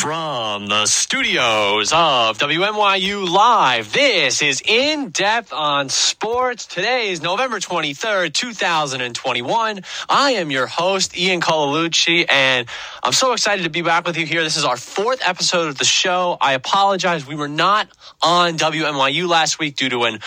From the studios of WNYU Live, this is In Depth on Sports. Today is November 23rd, 2021. I am your host, Ian Colalucci, and I'm so excited to be back with you here. This is our fourth episode of the show. I apologize. We were not on WNYU last week due to an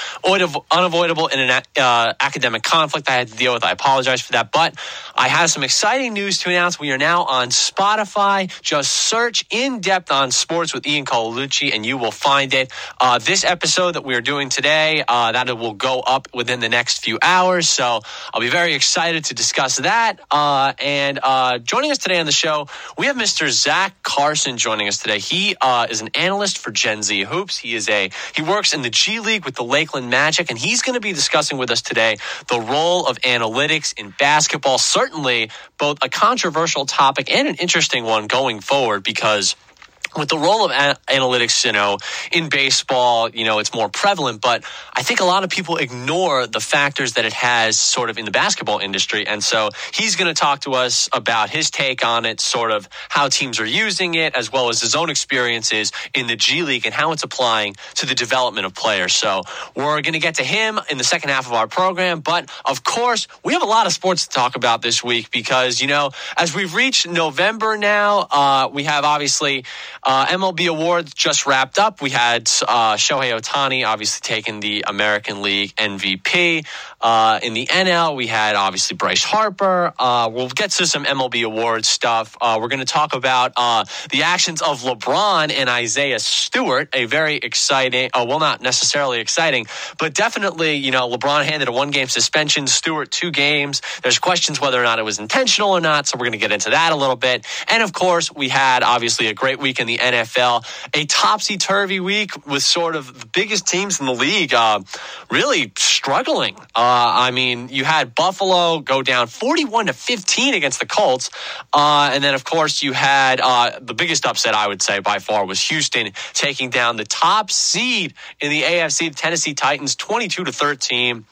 unavoidable and uh, academic conflict I had to deal with. I apologize for that, but I have some exciting news to announce. We are now on Spotify. Just search in depth on sports with Ian Colalucci, and you will find it. Uh, this episode that we are doing today, uh, that will go up within the next few hours. So I'll be very excited to discuss that. Uh, and uh, joining us today on the show, we have Mr. Zach Karson joining us today. He uh, is an analyst for Gen Z Hoops. He is a he works in the G League with the Lakeland Magic, and he's going to be discussing with us today the role of analytics in basketball. Certainly, both a controversial topic and an interesting one going forward because with the role of a- analytics, you know, in baseball, you know, it's more prevalent, but I think a lot of people ignore the factors that it has sort of in the basketball industry. And so he's going to talk to us about his take on it, sort of how teams are using it, as well as his own experiences in the G League and how it's applying to the development of players. So we're going to get to him in the second half of our program. But of course, we have a lot of sports to talk about this week because, you know, as we've reached November now, uh, we have obviously uh, MLB awards just wrapped up. We had uh, Shohei Ohtani obviously taking the American League MVP. Uh, in the NL, we had obviously Bryce Harper. Uh, we'll get to some MLB awards stuff. Uh, we're going to talk about uh, the actions of LeBron and Isaiah Stewart. A very exciting, well, not necessarily exciting, but definitely, you know, LeBron handed a one game suspension, Stewart two games. There's questions whether or not it was intentional or not. So we're going to get into that a little bit. And of course, we had obviously a great week in the the NFL. A topsy turvy week with sort of the biggest teams in the league uh, really struggling. Uh, I mean, you had Buffalo go down 41 to 15 against the Colts. Uh, and then, of course, you had uh, the biggest upset, I would say, by far, was Houston taking down the top seed in the AFC, the Tennessee Titans, 22 to 13.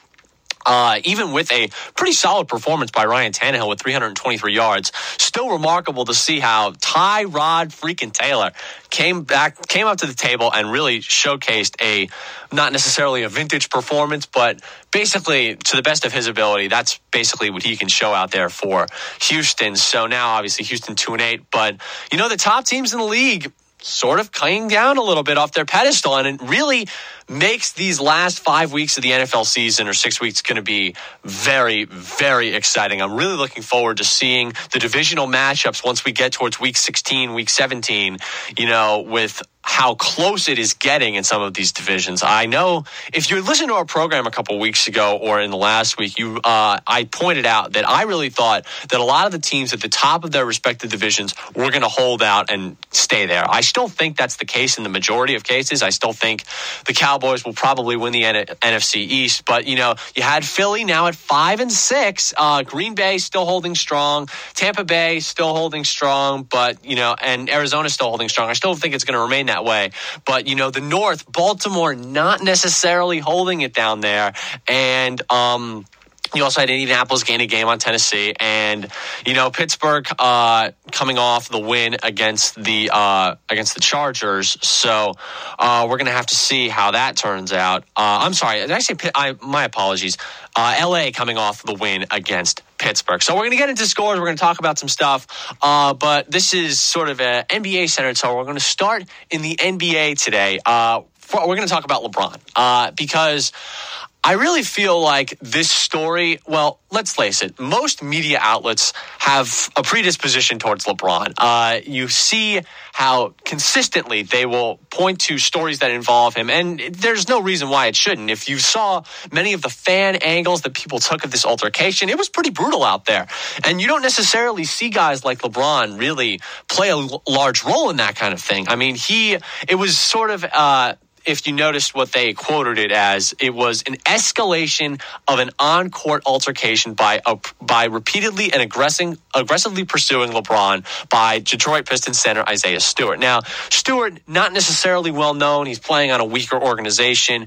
Uh, even with a pretty solid performance by Ryan Tannehill with 323 yards, still remarkable to see how Tyrod freaking Taylor came back, came up to the table and really showcased a not necessarily a vintage performance, but basically to the best of his ability, that's basically what he can show out there for Houston. So now, obviously, Houston two and eight, but you know the top teams in the league sort of coming down a little bit off their pedestal. And really makes these last five weeks of the NFL season or six weeks going to be very, very exciting. I'm really looking forward to seeing the divisional matchups once we get towards week 16, week 17, you know, with how close it is getting in some of these divisions. I know if you listened to our program a couple weeks ago or in the last week, you uh, I pointed out that I really thought that a lot of the teams at the top of their respective divisions were going to hold out and stay there. I still think that's the case in the majority of cases. I still think the Cowboys will probably win the N- NFC East, but you know you had Philly now at five and six, uh, Green Bay still holding strong, Tampa Bay still holding strong, but you know and Arizona still holding strong. I still think it's going to remain that way. But, you know, the North, Baltimore not necessarily holding it down there. And, um, you also had Indianapolis gain a game on Tennessee, and you know Pittsburgh uh, coming off the win against the uh, against the Chargers. So uh, we're going to have to see how that turns out. Uh, I'm sorry, did I say I, my apologies? Uh, LA coming off the win against Pittsburgh. So we're going to get into scores. We're going to talk about some stuff. Uh, but this is sort of an NBA centered. So we're going to start in the NBA today. Uh, for, we're going to talk about LeBron uh, because I really feel like this story, well, let's face it, most media outlets have a predisposition towards LeBron. Uh, you see how consistently they will point to stories that involve him, and there's no reason why it shouldn't. If you saw many of the fan angles that people took of this altercation, it was pretty brutal out there. And you don't necessarily see guys like LeBron really play a large role in that kind of thing. I mean, he, it was sort of, uh, if you noticed what they quoted it as, it was an escalation of an on-court altercation by a, by repeatedly and aggressing, aggressively pursuing LeBron by Detroit Pistons center Isaiah Stewart. Now, Stewart not necessarily well known. He's playing on a weaker organization,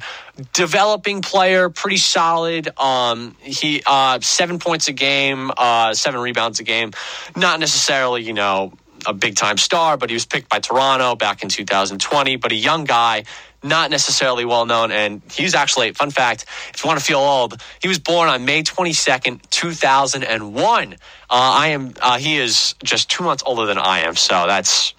developing player, pretty solid. Um, he uh, seven points a game, uh, seven rebounds a game. Not necessarily, you know a big time star, but he was picked by Toronto back in 2020. But a young guy, not necessarily well known. And he's actually, fun fact, if you want to feel old, he was born on May 22nd, 2001. Uh, I am, uh, he is just two months older than I am. So that's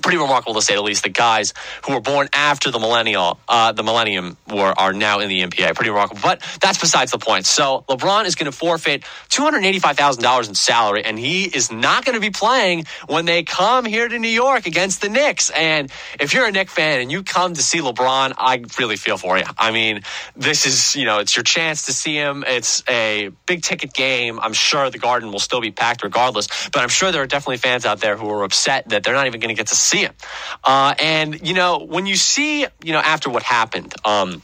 pretty remarkable to say the least. The guys who were born after the millennial, uh, the millennium, were are now in the NBA. Pretty remarkable. But that's besides the point. So LeBron is going to forfeit two hundred eighty-five thousand dollars in salary, and he is not going to be playing when they come here to New York against the Knicks. And if you're a Knicks fan and you come to see LeBron, I really feel for you. I mean, this is you know it's your chance to see him. It's a big ticket game. I'm sure the Garden will still be packed regardless, but I'm sure there are definitely fans out there who are upset that they're not even going to get to see him. Uh, and you know, when you see, you know, after what happened. Um,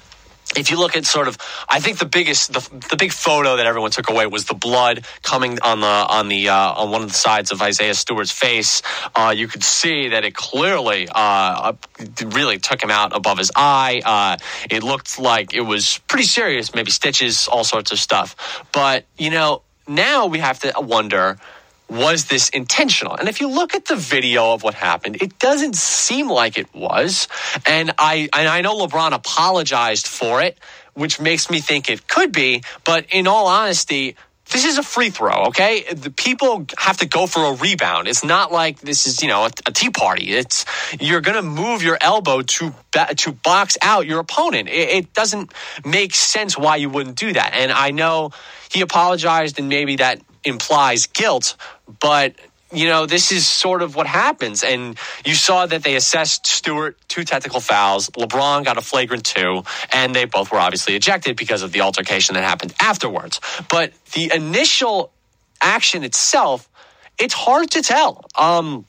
if you look at sort of, I think the biggest, the, the big photo that everyone took away was the blood coming on the on the uh, on one of the sides of Isaiah Stewart's face. Uh, you could see that it clearly uh, really took him out above his eye. Uh, it looked like it was pretty serious, maybe stitches, all sorts of stuff. But you know, now we have to wonder was this intentional? And if you look at the video of what happened, it doesn't seem like it was. And I and I know LeBron apologized for it, which makes me think it could be, but in all honesty, this is a free throw, okay? The people have to go for a rebound. It's not like this is, you know, a, a tea party. It's you're going to move your elbow to to box out your opponent. It, it doesn't make sense why you wouldn't do that. And I know he apologized, and maybe that implies guilt, but you know, this is sort of what happens. And you saw that they assessed Stewart two technical fouls. LeBron got a flagrant two, and they both were obviously ejected because of the altercation that happened afterwards. But the initial action itself, it's hard to tell. Um,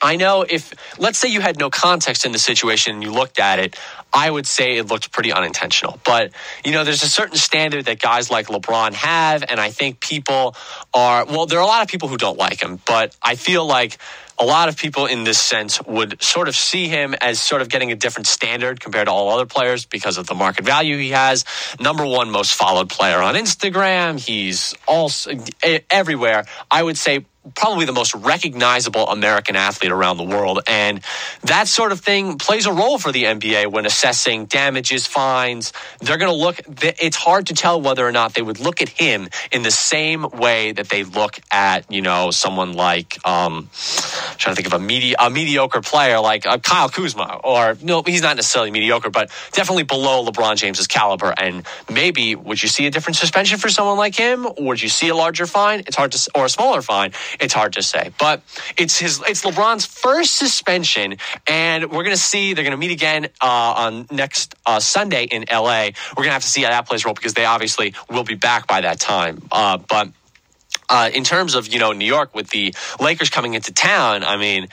I know if, let's say you had no context in the situation and you looked at it, I would say it looked pretty unintentional. But, you know, there's a certain standard that guys like LeBron have. And I think people are, well, there are a lot of people who don't like him, but I feel like a lot of people in this sense would sort of see him as sort of getting a different standard compared to all other players because of the market value he has. Number one most followed player on Instagram. He's also everywhere. I would say probably the most recognizable American athlete around the world. And that sort of thing plays a role for the NBA when assessing damages, fines. They're going to look, it's hard to tell whether or not they would look at him in the same way that they look at, you know, someone like, um, I'm trying to think of a, medi- a mediocre player like uh, Kyle Kuzma, or no, he's not necessarily mediocre, but definitely below LeBron James's caliber. And maybe would you see a different suspension for someone like him? Or would you see a larger fine? It's hard to, or a smaller fine. It's hard to say, but it's his. It's LeBron's first suspension, and we're to see they're to meet again uh, on next uh, Sunday in LA. We're to have to see how that plays role because they obviously will be back by that time. Uh, but uh, in terms of you know New York with the Lakers coming into town, I mean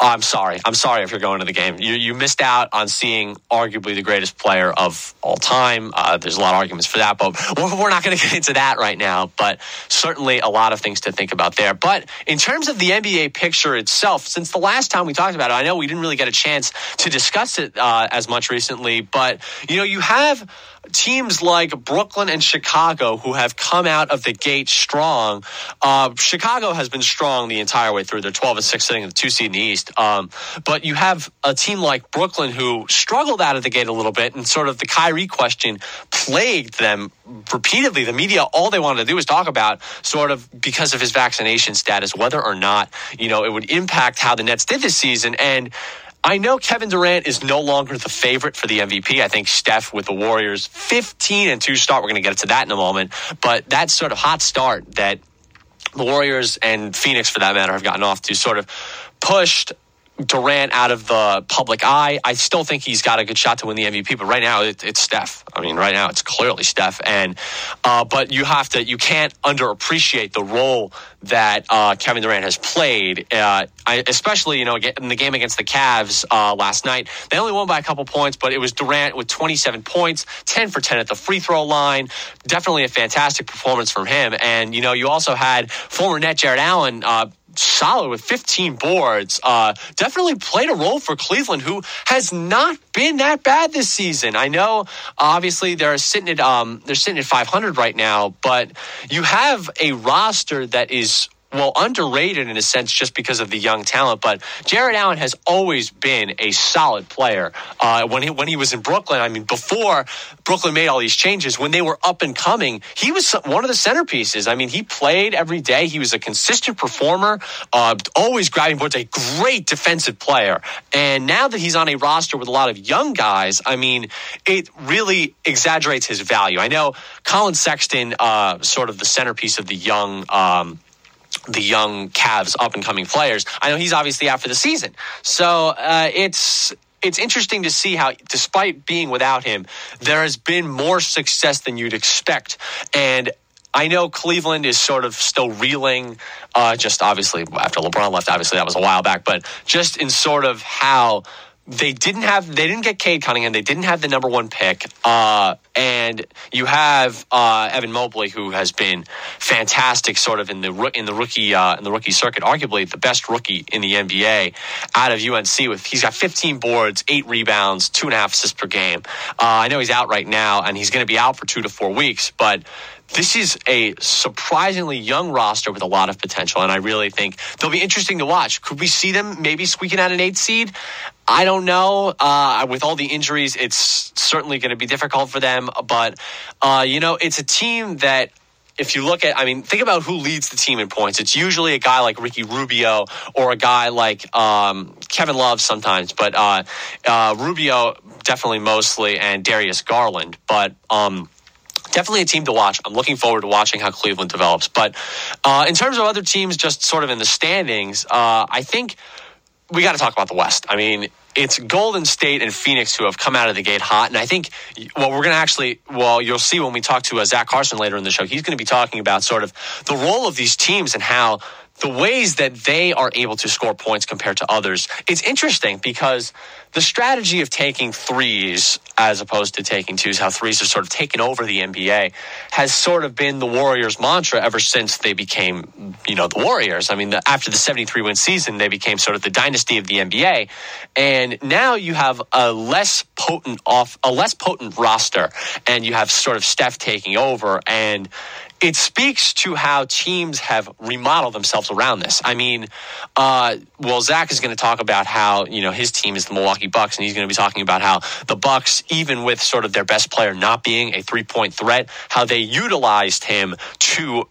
I'm sorry. I'm sorry if you're going to the game. You, you missed out on seeing arguably the greatest player of all time. Uh, there's a lot of arguments for that, but we're, we're not going to get into that right now. But certainly a lot of things to think about there. But in terms of the NBA picture itself, since the last time we talked about it, I know we didn't really get a chance to discuss it uh, as much recently, but you know, you have teams like Brooklyn and Chicago who have come out of the gate strong. Uh, Chicago has been strong the entire way through. They're 12 and 6 sitting in the two seed in the East. Um, but you have a team like Brooklyn who struggled out of the gate a little bit and sort of the Kyrie question plagued them repeatedly. The media, all they wanted to do was talk about sort of because of his vaccination status, whether or not, you know, it would impact how the Nets did this season. And I know Kevin Durant is no longer the favorite for the MVP. I think Steph with the Warriors 15 and 2 start. We're going to get to that in a moment. But that sort of hot start that the Warriors and Phoenix, for that matter, have gotten off to sort of pushed Durant out of the public eye. I still think he's got a good shot to win the MVP, but right now it, it's Steph. I mean, right now it's clearly Steph, and uh, but you have to you can't underappreciate the role that uh, Kevin Durant has played, uh, I, especially you know in the game against the Cavs uh, last night. They only won by a couple points, but it was Durant with 27 points, 10 for 10 at the free throw line. Definitely a fantastic performance from him, and you know you also had former net Jarrett Allen uh, solid with 15 boards. Uh, definitely played a role for Cleveland, who has not been that bad this season. I know, obviously, they're sitting at um, they're sitting at 500 right now, but you have a roster that is well underrated in a sense just because of the young talent. But Jarrett Allen has always been a solid player. Uh, when he when he was in Brooklyn, I mean, before Brooklyn made all these changes, when they were up and coming, he was one of the centerpieces. I mean, he played every day. He was a consistent performer, uh, always grabbing boards. A great defensive player. And now that he's on a roster with a lot of young guys, I mean, it really exaggerates his value. I know Collin Sexton, uh, sort of the centerpiece of the young. Um, the young Cavs up and coming players. I know he's obviously out for the season, so uh, it's it's interesting to see how, despite being without him, there has been more success than you'd expect. And I know Cleveland is sort of still reeling, uh, just obviously after LeBron left. Obviously, that was a while back, but just in sort of how they didn't have they didn't get Cade Cunningham. They didn't have the number one pick. Uh, and you have uh, Evan Mobley, who has been fantastic, sort of in the in the rookie uh, in the rookie circuit, arguably the best rookie in the NBA out of UNC. With he's got 15 boards, eight rebounds, two and a half assists per game. Uh, I know he's out right now, and he's going to be out for two to four weeks, but this is a surprisingly young roster with a lot of potential, and I really think they'll be interesting to watch. Could we see them maybe squeaking out an eight seed? I don't know. Uh, with all the injuries, it's certainly going to be difficult for them. But uh, you know, it's a team that if you look at, I mean, think about who leads the team in points. It's usually a guy like Ricky Rubio or a guy like um, Kevin Love sometimes, but uh, uh, Rubio definitely mostly and Darius Garland. But um, definitely a team to watch. I'm looking forward to watching how Cleveland develops. But uh, in terms of other teams, just sort of in the standings, uh, I think we got to talk about the West. I mean, it's Golden State and Phoenix who have come out of the gate hot. And I think what we're going to actually, well, you'll see when we talk to uh, Zach Karson later in the show, he's going to be talking about sort of the role of these teams and how the ways that they are able to score points compared to others. It's interesting because the strategy of taking threes as opposed to taking twos, how threes have sort of taken over the NBA, has sort of been the Warriors' mantra ever since they became, you know, the Warriors. I mean, the, after the 73 win season, they became sort of the dynasty of the NBA. And now you have a less potent off, a less potent roster, and you have sort of Steph taking over. And it speaks to how teams have remodeled themselves around this. I mean, uh, well, Zach is going to talk about how you know his team is the Milwaukee Bucks, and he's going to be talking about how the Bucks, even with sort of their best player not being a three point threat, how they utilized him to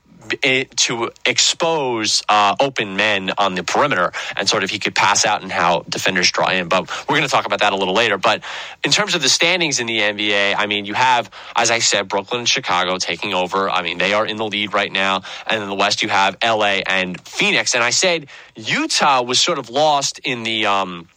to expose uh, open men on the perimeter and sort of he could pass out and how defenders draw in. But we're going to talk about that a little later. But in terms of the standings in the NBA, I mean, you have, as I said, Brooklyn and Chicago taking over. I mean, they are in the lead right now. And in the West, you have LA and Phoenix. And I said Utah was sort of lost in the. Um,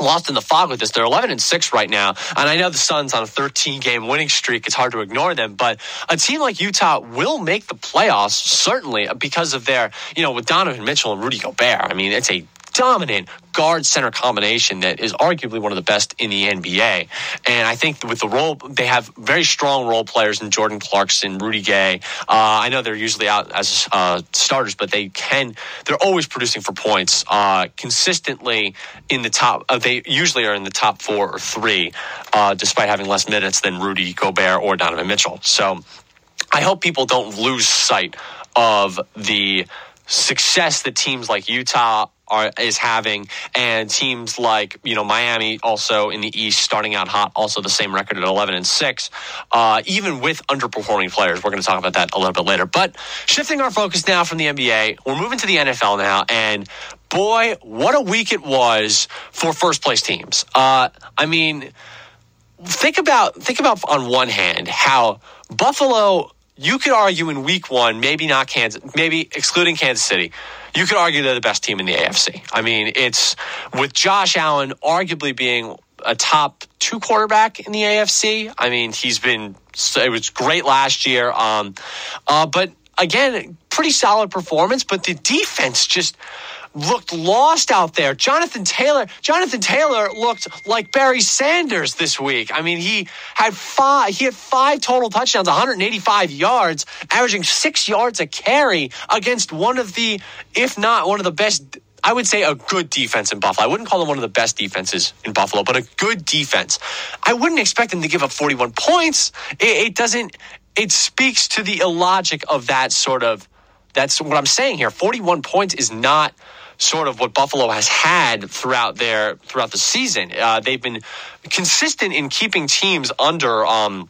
lost in the fog with this. They're 11 and 6 right now. And I know the Suns on a 13 game winning streak. It's hard to ignore them, but a team like Utah will make the playoffs, certainly because of their, you know, with Donovan Mitchell and Rudy Gobert. I mean, it's a dominant guard center combination that is arguably one of the best in the NBA. And I think with the role, they have very strong role players in Jordan Clarkson, Rudy Gay. Uh, I know they're usually out as uh, starters, but they can, they're always producing for points uh, consistently in the top. Uh, they usually are in the top four or three, uh, despite having less minutes than Rudy Gobert or Donovan Mitchell. So I hope people don't lose sight of the success that teams like Utah are, is having, and teams like you know Miami also in the East starting out hot, also the same record at eleven and six, uh, even with underperforming players. We're going to talk about that a little bit later. But shifting our focus now from the NBA, we're moving to the NFL now, and boy, what a week it was for first place teams. Uh, I mean, think about think about on one hand how Buffalo. You could argue in week one, maybe not Kansas, maybe excluding Kansas City, you could argue they're the best team in the AFC. I mean, it's with Josh Allen arguably being a top two quarterback in the AFC. I mean, he's been it was great last year. Um, uh, but again, pretty solid performance. But the defense just looked lost out there. Jonathan Taylor, Jonathan Taylor looked like Barry Sanders this week. I mean, he had five, he had five total touchdowns, 185 yards, averaging six yards a carry against one of the, if not one of the best I would say a good defense in Buffalo. I wouldn't call them one of the best defenses in Buffalo, but a good defense. I wouldn't expect them to give up 41 points. It, it doesn't, it speaks to the illogic of that sort of that's what I'm saying here. 41 points is not sort of what Buffalo has had throughout their throughout the season. Uh, they've been consistent in keeping teams under. Um,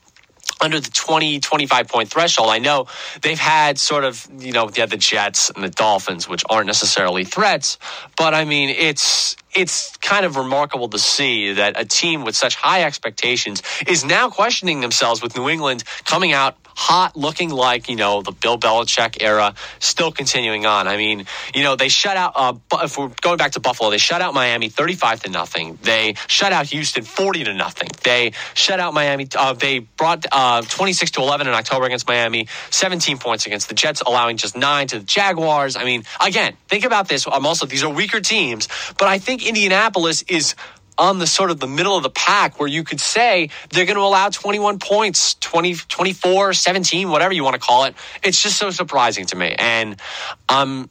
under the 20, 25 point threshold. I know they've had sort of, you know, yeah, the Jets and the Dolphins, which aren't necessarily threats, but I mean, it's, it's kind of remarkable to see that a team with such high expectations is now questioning themselves with New England coming out hot, looking like, you know, the Bill Belichick era still continuing on. I mean, you know, they shut out, uh, if we're going back to Buffalo, they shut out Miami 35 to nothing. They shut out Houston 40 to nothing. They shut out Miami, uh, they brought uh, 26 to 11 in October against Miami, 17 points against the Jets, allowing just nine to the Jaguars. I mean, again, think about this. I'm also, these are weaker teams, but I think Indianapolis is on the sort of the middle of the pack where you could say they're going to allow 21 points, 20, 24, 17, whatever you want to call it. It's just so surprising to me. And I'm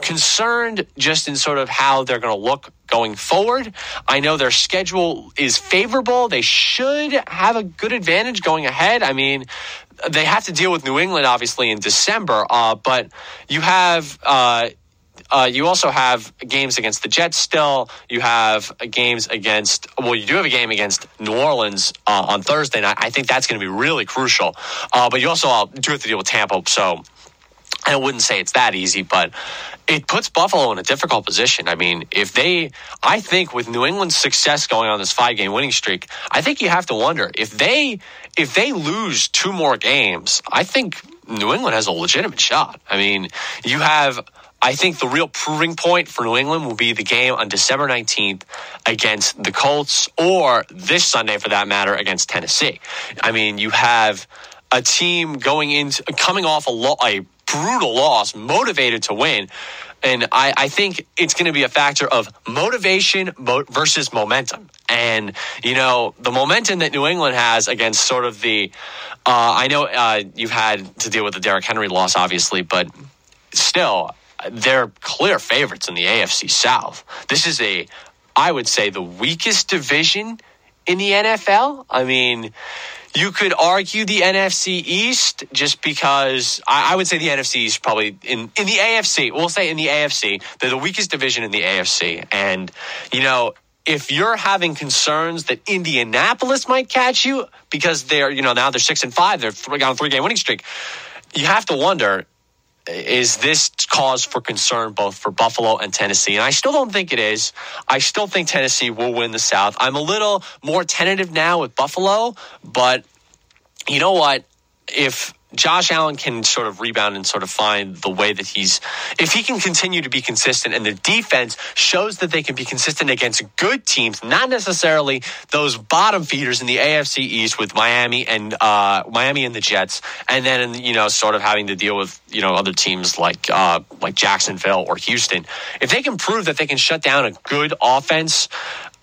concerned just in sort of how they're going to look going forward. I know their schedule is favorable. They should have a good advantage going ahead. I mean, they have to deal with New England, obviously, in December, uh, but you have. Uh, uh, you also have games against the Jets still. You have games against, well, you do have a game against New Orleans uh, on Thursday night. I think that's going to be really crucial. Uh, but you also uh, do have to deal with Tampa. So I wouldn't say it's that easy, but it puts Buffalo in a difficult position. I mean, if they, I think with New England's success going on this five game winning streak, I think you have to wonder if they, if they lose two more games, I think New England has a legitimate shot. I mean, you have I think the real proving point for New England will be the game on December 19th against the Colts or this Sunday for that matter against Tennessee. I mean, you have a team going into coming off a, lo- a brutal loss, motivated to win. And I, I think it's going to be a factor of motivation mo- versus momentum. And, you know, the momentum that New England has against sort of the, uh, I know uh, you've had to deal with the Derrick Henry loss, obviously, but still, they're clear favorites in the AFC South. This is a, I would say, the weakest division in the NFL. I mean, you could argue the NFC East just because I, I, would say the NFC East probably in, in the AFC. We'll say in the AFC, they're the weakest division in the AFC. And, you know, if you're having concerns that Indianapolis might catch you because they're, you know, now they're six and five, they're on a three game winning streak, you have to wonder is this cause for concern both for Buffalo and Tennessee? And I still don't think it is. I still think Tennessee will win the South. I'm a little more tentative now with Buffalo, but you know what? If Josh Allen can sort of rebound and sort of find the way that he's, if he can continue to be consistent and the defense shows that they can be consistent against good teams, not necessarily those bottom feeders in the AFC East with Miami and uh, Miami and the Jets, and then you know sort of having to deal with you know other teams like uh, like Jacksonville or Houston. If they can prove that they can shut down a good offense,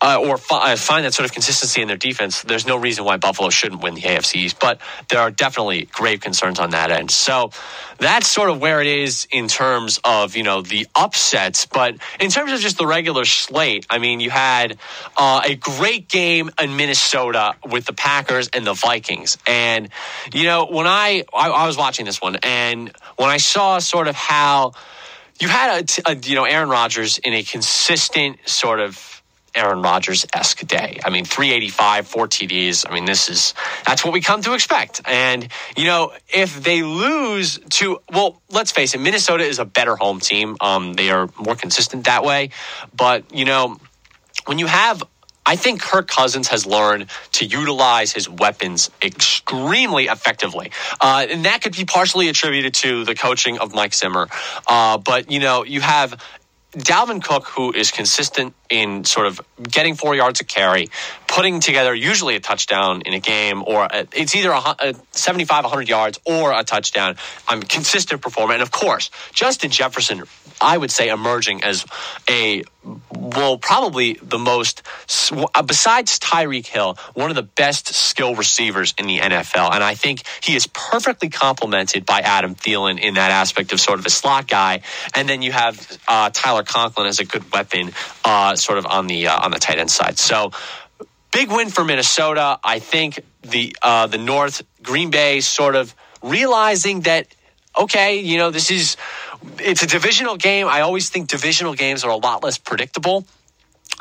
uh, or fi- find that sort of consistency in their defense, there's no reason why Buffalo shouldn't win the AFC East. But there are definitely grave concerns on that end. So that's sort of where it is in terms of you know the upsets. But in terms of just the regular slate, I mean, you had uh, a great game in Minnesota with the Packers and the Vikings, and you know when I, I, I was watching this one, and when I saw sort of how you had a, a you know Aaron Rodgers in a consistent sort of Aaron Rodgers esque day. I mean, 385, four TDs. I mean, this is, that's what we come to expect. And, you know, if they lose to, well, let's face it, Minnesota is a better home team. Um, they are more consistent that way. But, you know, when you have I think Kirk Cousins has learned to utilize his weapons extremely effectively. Uh, and that could be partially attributed to the coaching of Mike Zimmer. Uh, but, you know, you have Dalvin Cook, who is consistent in sort of getting four yards of carry, putting together usually a touchdown in a game, or a, it's either a, a 75, 100 yards or a touchdown. I'm consistent performer. And of course, Justin Jefferson, I would say, emerging as a, well, probably the most, uh, besides Tyreek Hill, one of the best skill receivers in the NFL. And I think he is perfectly complemented by Adam Thielen in that aspect of sort of a slot guy. And then you have uh, Tyler Conklin as a good weapon. Uh, sort of on the uh, on the tight end side. So big win for Minnesota. I think the uh, the North Green Bay sort of realizing that okay, you know, this is it's a divisional game. I always think divisional games are a lot less predictable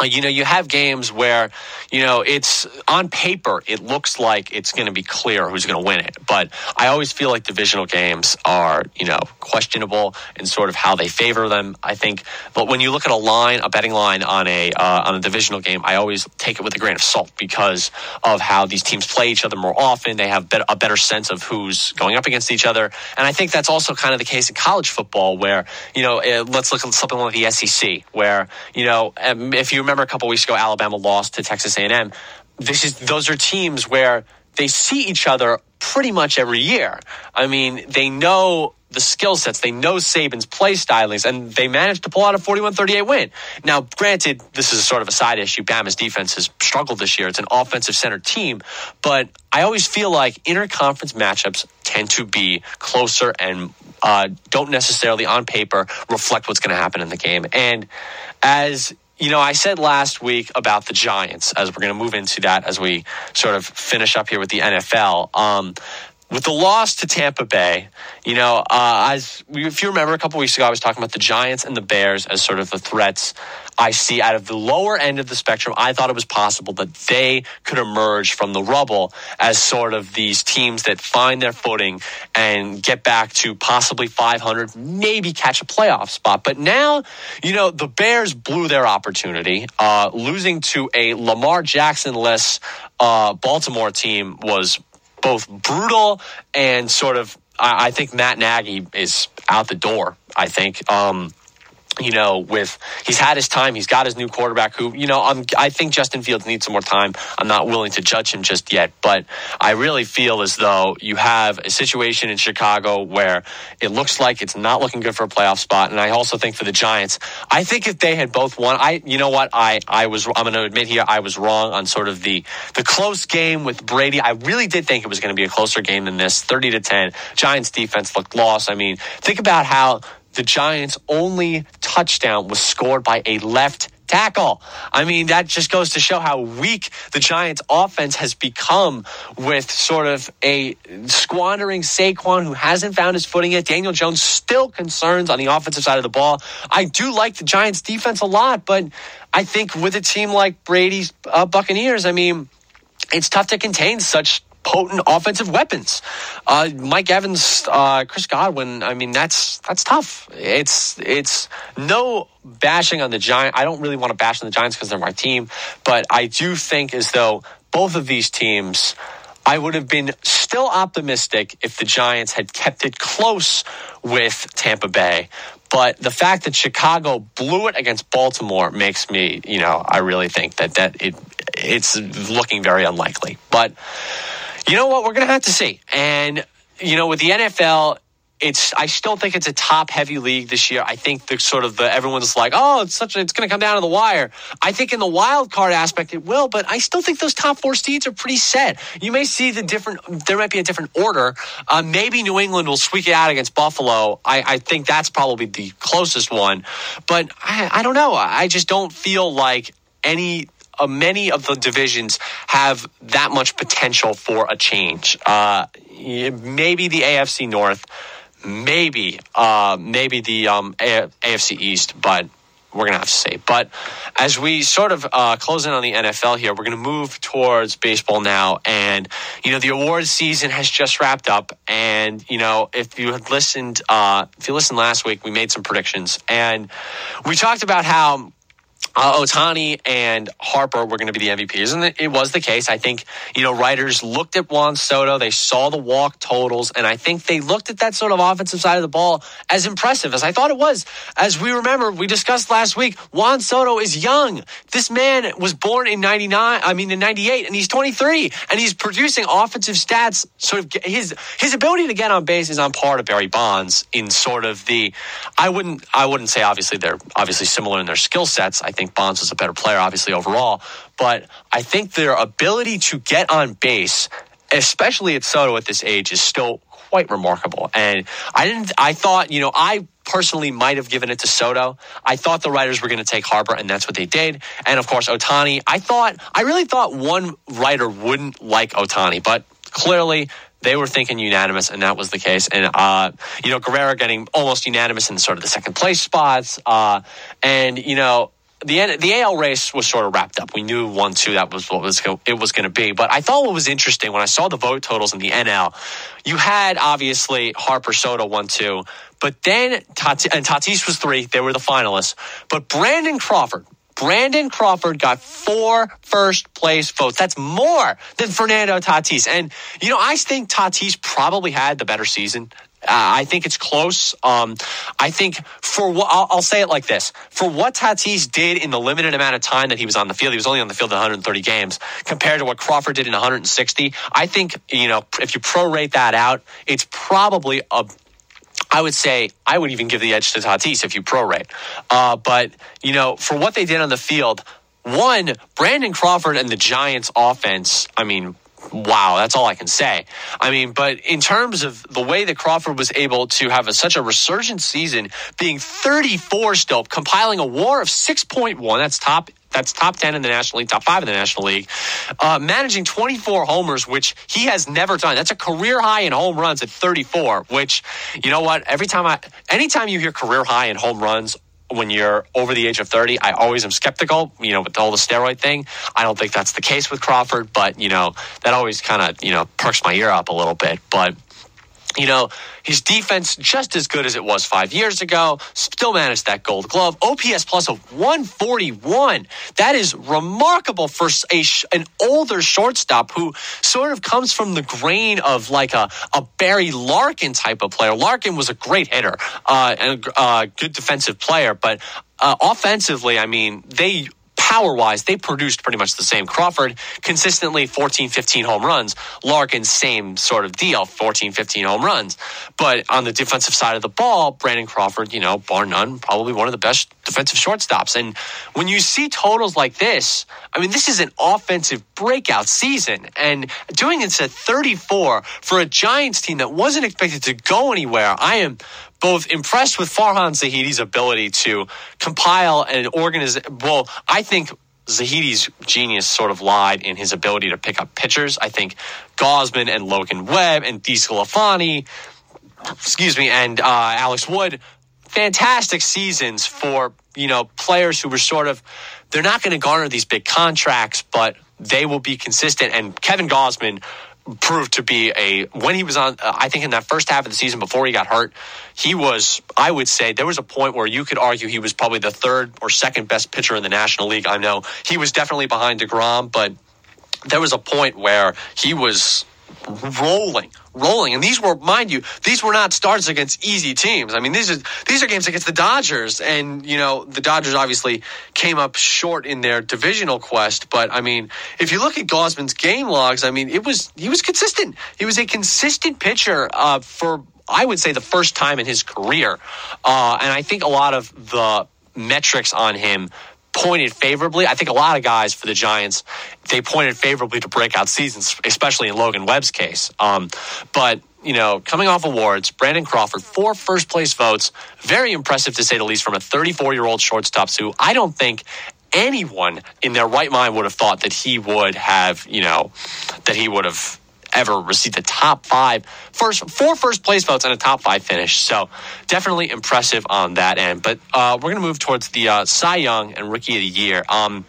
you know, you have games where, you know, it's on paper, it looks like it's going to be clear who's going to win it. But I always feel like divisional games are, you know, questionable in sort of how they favor them. I think, but when you look at a line, a betting line on a uh, on a divisional game, I always take it with a grain of salt because of how these teams play each other more often. They have a better sense of who's going up against each other, and I think that's also kind of the case in college football, where you know, eh, let's look at something like the SEC, where you know, if you remember a couple weeks ago, Alabama lost to Texas A&M. This is those are teams where they see each other pretty much every year. I mean, they know the skill sets. They know Saban's play stylings, and they managed to pull out a 41-38 win. Now, granted, this is sort of a side issue. Bama's defense has struggled this year. It's an offensive centered team, but I always feel like interconference matchups tend to be closer and uh, don't necessarily on paper reflect what's going to happen in the game. And as you know, I said last week about the Giants, as we're going to move into that as we sort of finish up here with the NFL. Um, with the loss to Tampa Bay, you know, uh, as if you remember a couple weeks ago, I was talking about the Giants and the Bears as sort of the threats I see out of the lower end of the spectrum. I thought it was possible that they could emerge from the rubble as sort of these teams that find their footing and get back to possibly 500, maybe catch a playoff spot. But now, you know, the Bears blew their opportunity. Uh, losing to a Lamar Jackson less uh, Baltimore team was both brutal and sort of. I, I think Matt Nagy is out the door. I think. Um, you know, with he's had his time, he's got his new quarterback who, you know, I'm, I think Justin Fields needs some more time. I'm not willing to judge him just yet, but I really feel as though you have a situation in Chicago where it looks like it's not looking good for a playoff spot. And I also think for the Giants, I think if they had both won, I, you know what, I, I was, I'm going to admit here, I was wrong on sort of the, the close game with Brady. I really did think it was going to be a closer game than this, 30 to 10. Giants defense looked lost. I mean, think about how the Giants' only touchdown was scored by a left tackle. I mean, that just goes to show how weak the Giants' offense has become with sort of a squandering Saquon who hasn't found his footing yet. Daniel Jones still concerns on the offensive side of the ball. I do like the Giants' defense a lot, but I think with a team like Brady's uh, Buccaneers, I mean, it's tough to contain such potent offensive weapons. Uh, Mike Evans, uh, Chris Godwin. I mean, that's that's tough. It's it's no bashing on the Giants. I don't really want to bash on the Giants because they're my team, but I do think as though both of these teams. I would have been still optimistic if the Giants had kept it close with Tampa Bay. But the fact that Chicago blew it against Baltimore makes me, you know, I really think that that it it's looking very unlikely. But you know what? We're going to have to see. And, you know, with the NFL, it's I still think it's a top heavy league this year. I think the sort of the everyone's like, oh, it's such a, it's going to come down to the wire. I think in the wild card aspect it will, but I still think those top four seeds are pretty set. You may see the different. There might be a different order. Uh, maybe New England will squeak it out against Buffalo. I, I think that's probably the closest one, but I, I don't know. I just don't feel like any uh, many of the divisions have that much potential for a change. Uh, maybe the AFC North, maybe uh, maybe the um, A- AFC East, but we're to have to see. But as we sort of uh, close in on the NFL here, we're to move towards baseball now. And, you know, the awards season has just wrapped up. And, you know, if you had listened, uh, if you listened last week, we made some predictions. And we talked about how uh, Ohtani and Harper were going to be the MVPs, and it was the case. I think you know writers looked at Juan Soto, they saw the walk totals, and I think they looked at that sort of offensive side of the ball as impressive as I thought it was. As we remember, we discussed last week, Juan Soto is young. This man was born in '99, I mean in '98, and he's 23, and he's producing offensive stats. Sort of his his ability to get on base is on par to Barry Bonds in sort of the. I wouldn't I wouldn't say obviously they're obviously similar in their skill sets. I think Bonds was a better player, obviously, overall. But I think their ability to get on base, especially at Soto at this age, is still quite remarkable. And I didn't, I thought, you know, I personally might have given it to Soto. I thought the writers were going to take Harper, and that's what they did. And of course, Ohtani. I thought, I really thought one writer wouldn't like Ohtani, but clearly they were thinking unanimous, and that was the case. And uh, you know, Guerrero getting almost unanimous in sort of the second place spots, uh, and you know. The, the AL race was sort of wrapped up. We knew one two that was what was it was going to be. But I thought what was interesting when I saw the vote totals in the NL, you had obviously Harper Soto one two, but then Tati, and Tatis was three. They were the finalists. But Brandon Crawford, Brandon Crawford got four first place votes. That's more than Fernando Tatis. And, you know, I think Tatis probably had the better season. Uh, I think it's close. Um, I think for what I'll, I'll, say it like this: for what Tatis did in the limited amount of time that he was on the field, he was only on the field 130 games compared to what Crawford did in 160. I think you know if you prorate that out, it's probably a I would say I would even give the edge to Tatis if you prorate. Uh, but, you know, for what they did on the field, one, Brandon Crawford and the Giants offense, I mean, wow, that's all I can say. I mean, but in terms of the way that Crawford was able to have a, such a resurgent season, being 34 still, compiling a war of 6.1, that's top that's top 10 in the National League, top five in the National League. Uh, managing 24 homers, which he has never done. That's a career high in home runs at 34, which, you know what? Every time I, anytime you hear career high in home runs, when you're over the age of 30, I always am skeptical, you know, with all the steroid thing. I don't think that's the case with Crawford, but, you know, that always kind of, you know, perks my ear up a little bit. But, you know, his defense just as good as it was five years ago. Still managed that gold glove. OPS plus of 141. That is remarkable for a, an older shortstop who sort of comes from the grain of like a, a Barry Larkin type of player. Larkin was a great hitter uh, and a uh, good defensive player, but uh, offensively, I mean, they power wise, they produced pretty much the same. Crawford consistently 14, 15 home runs. Larkin, same sort of deal, 14, 15 home runs. But on the defensive side of the ball, Brandon Crawford, you know, bar none, probably one of the best defensive shortstops. And when you see totals like this, I mean, this is an offensive breakout season. And doing it at 34 for a Giants team that wasn't expected to go anywhere, I am both impressed with Farhan Zaidi's ability to compile and organize. Well, I think Zaidi's genius sort of lied in his ability to pick up pitchers. I think Gausman and Logan Webb and DeSclafani, excuse me, and uh, Alex Wood, fantastic seasons for you know players who were sort of they're not going to garner these big contracts, but they will be consistent. And Kevin Gausman proved to be a when he was on uh, i think in that first half of the season before he got hurt he was i would say there was a point where you could argue he was probably the third or second best pitcher in the national league. I know he was definitely behind DeGrom, but there was a point where he was rolling, rolling. And these were, mind you, these were not starts against easy teams. I mean, these are these are games against the Dodgers, and you know the Dodgers obviously came up short in their divisional quest. But I mean, if you look at Gausman's game logs, I mean, it was he was consistent. He was a consistent pitcher uh, for I would say the first time in his career, uh, and I think a lot of the metrics on him pointed favorably. I think a lot of guys for the Giants, they pointed favorably to breakout seasons, especially in Logan Webb's case. Um, but you know, coming off awards, Brandon Crawford, four first place votes, very impressive to say the least from a 34 year old shortstop who I don't think anyone in their right mind would have thought that he would have, you know, that he would have ever received the top five first four first place votes and a top five finish. So definitely impressive on that end. But uh, we're going to move towards the uh, Cy Young and Rookie of the Year. Um,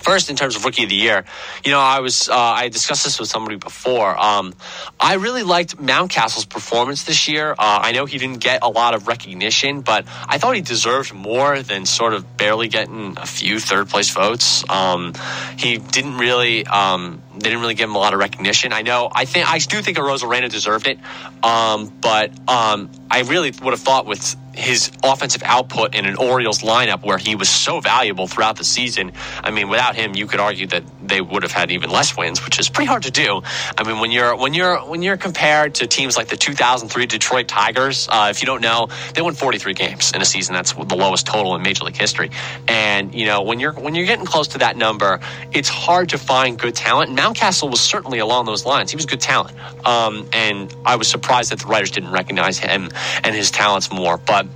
First, in terms of rookie of the year, you know, I was uh, I discussed this with somebody before. Um, I really liked Mountcastle's performance this year. Uh, I know he didn't get a lot of recognition, but I thought he deserved more than sort of barely getting a few third place votes. Um, he didn't really. Um, they didn't really give him a lot of recognition. I know. I think I do think Arozarena deserved it, um, but um, I really would have thought with his offensive output in an Orioles lineup where he was so valuable throughout the season. I mean, without him, you could argue that they would have had even less wins, which is pretty hard to do. I mean, when you're when you're when you're compared to teams like the 2003 Detroit Tigers, uh, if you don't know, they won 43 games in a season. That's the lowest total in Major League history. And you know, when you're when you're getting close to that number, it's hard to find good talent. And Mountcastle was certainly along those lines. He was good talent, um, and I was surprised that the writers didn't recognize him and his talents more. But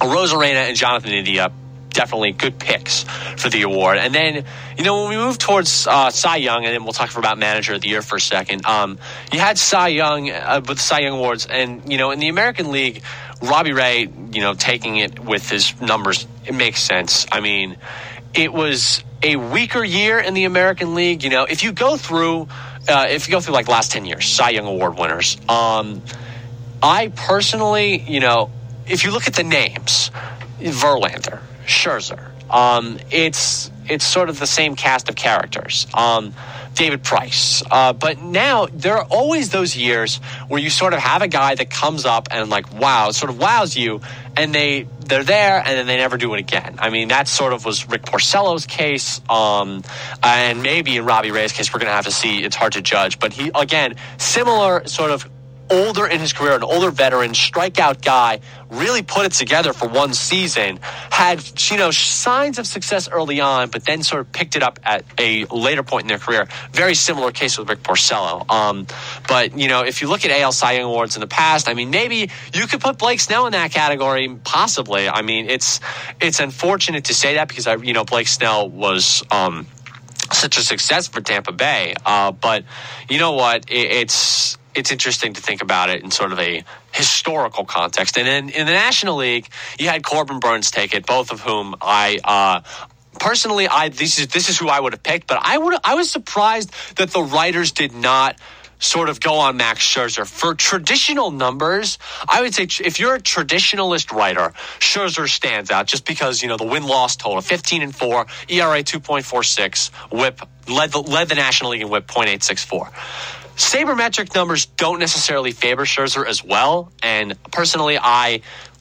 Arozarena and Jonathan India definitely good picks for the award. And then, you know, when we move towards uh, Cy Young, and then we'll talk about Manager of the Year for a second. Um, you had Cy Young uh, with Cy Young Awards, and you know, in the American League, Robbie Ray, you know, taking it with his numbers, it makes sense. I mean, it was a weaker year in the American League. You know, if you go through, uh, if you go through like last ten years, Cy Young Award winners. Um, I personally, you know, if you look at the names, Verlander, Scherzer, um, it's it's sort of the same cast of characters. Um, David Price. Uh, but now there are always those years where you sort of have a guy that comes up and like, wow, sort of wows you, and they they're there and then they never do it again. I mean, that sort of was Rick Porcello's case, um, and maybe in Robbie Ray's case, we're going to have to see. It's hard to judge, but he again similar sort of older in his career, an older veteran, strikeout guy, really put it together for one season, had, you know, signs of success early on, but then sort of picked it up at a later point in their career. Very similar case with Rick Porcello. Um, but, you know, if you look at AL Cy Young Awards in the past, I mean, maybe you could put Blake Snell in that category, possibly. I mean, it's, it's unfortunate to say that because I, you know, Blake Snell was, um, such a success for Tampa Bay. Uh, but you know what? It, it's it's interesting to think about it in sort of a historical context. And in, in the National League, you had Corbin Burnes take it, both of whom I. Uh, personally, I this is this is who I would have picked, but I would I was surprised that the writers did not sort of go on Max Scherzer. For traditional numbers, I would say if you're a traditionalist writer, Scherzer stands out just because, you know, the win loss total 15 and 4, ERA 2.46, whip led the, led the National League in whip 0.864 sabermetric numbers don't necessarily favor Scherzer as well. And personally, I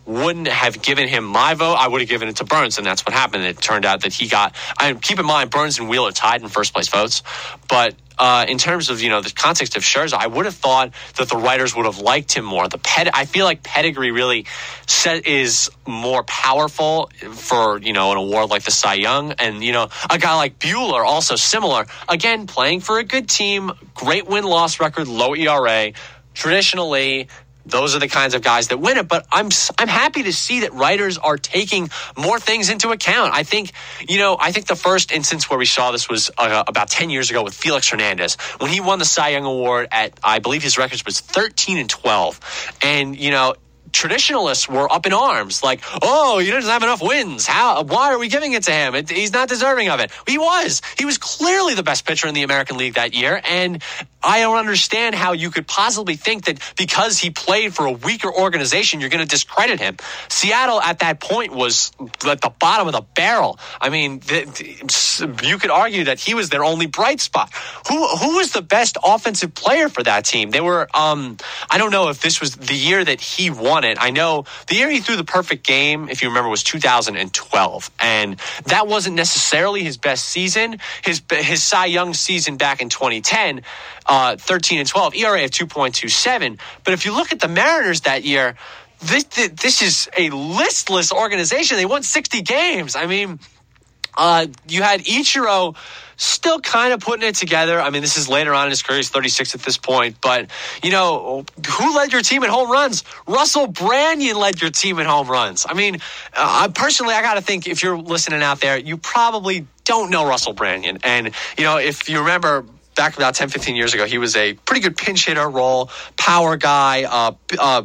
wouldn't have given him my vote. I would have given it to Burnes, and that's what happened. It turned out that he got. I keep in mind Burnes and Wheeler tied in first place votes, but uh, in terms of you know the context of Scherzer, I would have thought that the writers would have liked him more. The ped- I feel like pedigree really set is more powerful for you know an award like the Cy Young, and you know a guy like Wheeler also similar. Again, playing for a good team, great win loss record, low ERA. Traditionally, those are the kinds of guys that win it. But I'm I'm happy to see that writers are taking more things into account. I think you know I think the first instance where we saw this was uh, about ten years ago with Felix Hernandez when he won the Cy Young Award at I believe his record was 13 and 12, and you know traditionalists were up in arms, like, "Oh, he doesn't have enough wins. How? Why are we giving it to him? It, he's not deserving of it." He was. He was clearly the best pitcher in the American League that year, and I don't understand how you could possibly think that because he played for a weaker organization, you're going to discredit him. Seattle at that point was at the bottom of the barrel. I mean, you could argue that he was their only bright spot. Who who was the best offensive player for that team? They were. Um, I don't know if this was the year that he won it. I know the year he threw the perfect game, if you remember, was 2012, and that wasn't necessarily his best season. His his Cy Young season back in 2010 uh, 13 and 12, ERA of 2.27. But if you look at the Mariners that year, this, this is a listless organization. They won 60 games. I mean, uh, you had Ichiro still kind of putting it together. I mean, this is later on in his career. He's 36 at this point. But, you know, who led your team in home runs? Russell Branyan led your team in home runs. I mean, uh, personally, I got to think if you're listening out there, you probably don't know Russell Branyan. And, you know, if you remember back about 10, 15 years ago, he was a pretty good pinch hitter role, power guy. Uh, uh,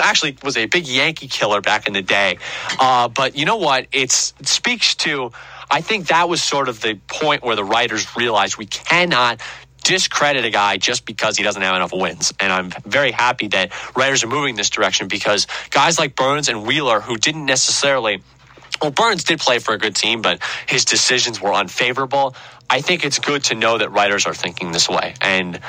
actually was a big Yankee killer back in the day. Uh, but you know what? It's, it speaks to, I think that was sort of the point where the writers realized we cannot discredit a guy just because he doesn't have enough wins. And I'm very happy that writers are moving this direction because guys like Burnes and Wheeler, who didn't necessarily well, Burnes did play for a good team, but his decisions were unfavorable. I think it's good to know that writers are thinking this way. And,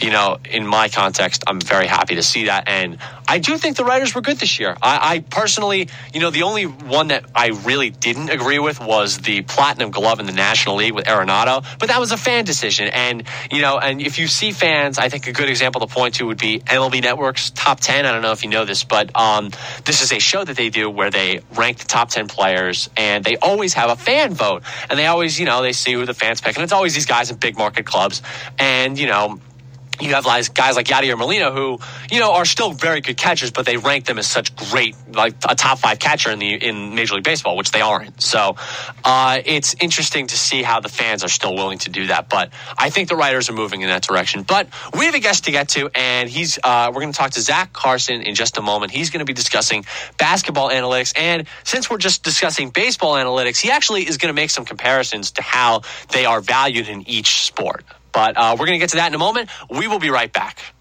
you know, in my context, I'm very happy to see that. And I do think the writers were good this year. I, I personally, you know, the only one that I really didn't agree with was the Platinum Glove in the National League with Arenado, but that was a fan decision. And, you know, and if you see fans, I think a good example to point to would be MLB Network's Top 10. I don't know if you know this, but um, this is a show that they do where they rank the top 10 players and they always have a fan vote. And they always, you know, they see who the fans pick. And it's always these guys in big market clubs. And, you know, you have guys like Yadier Molina who, you know, are still very good catchers, but they rank them as such great, like a top five catcher in the in Major League Baseball, which they aren't. So uh, it's interesting to see how the fans are still willing to do that. But I think the writers are moving in that direction. But we have a guest to get to, and he's uh, we're going to talk to Zach Karson in just a moment. He's going to be discussing basketball analytics, and since we're just discussing baseball analytics, he actually is going to make some comparisons to how they are valued in each sport. But uh, we're going to get to that in a moment. We will be right back.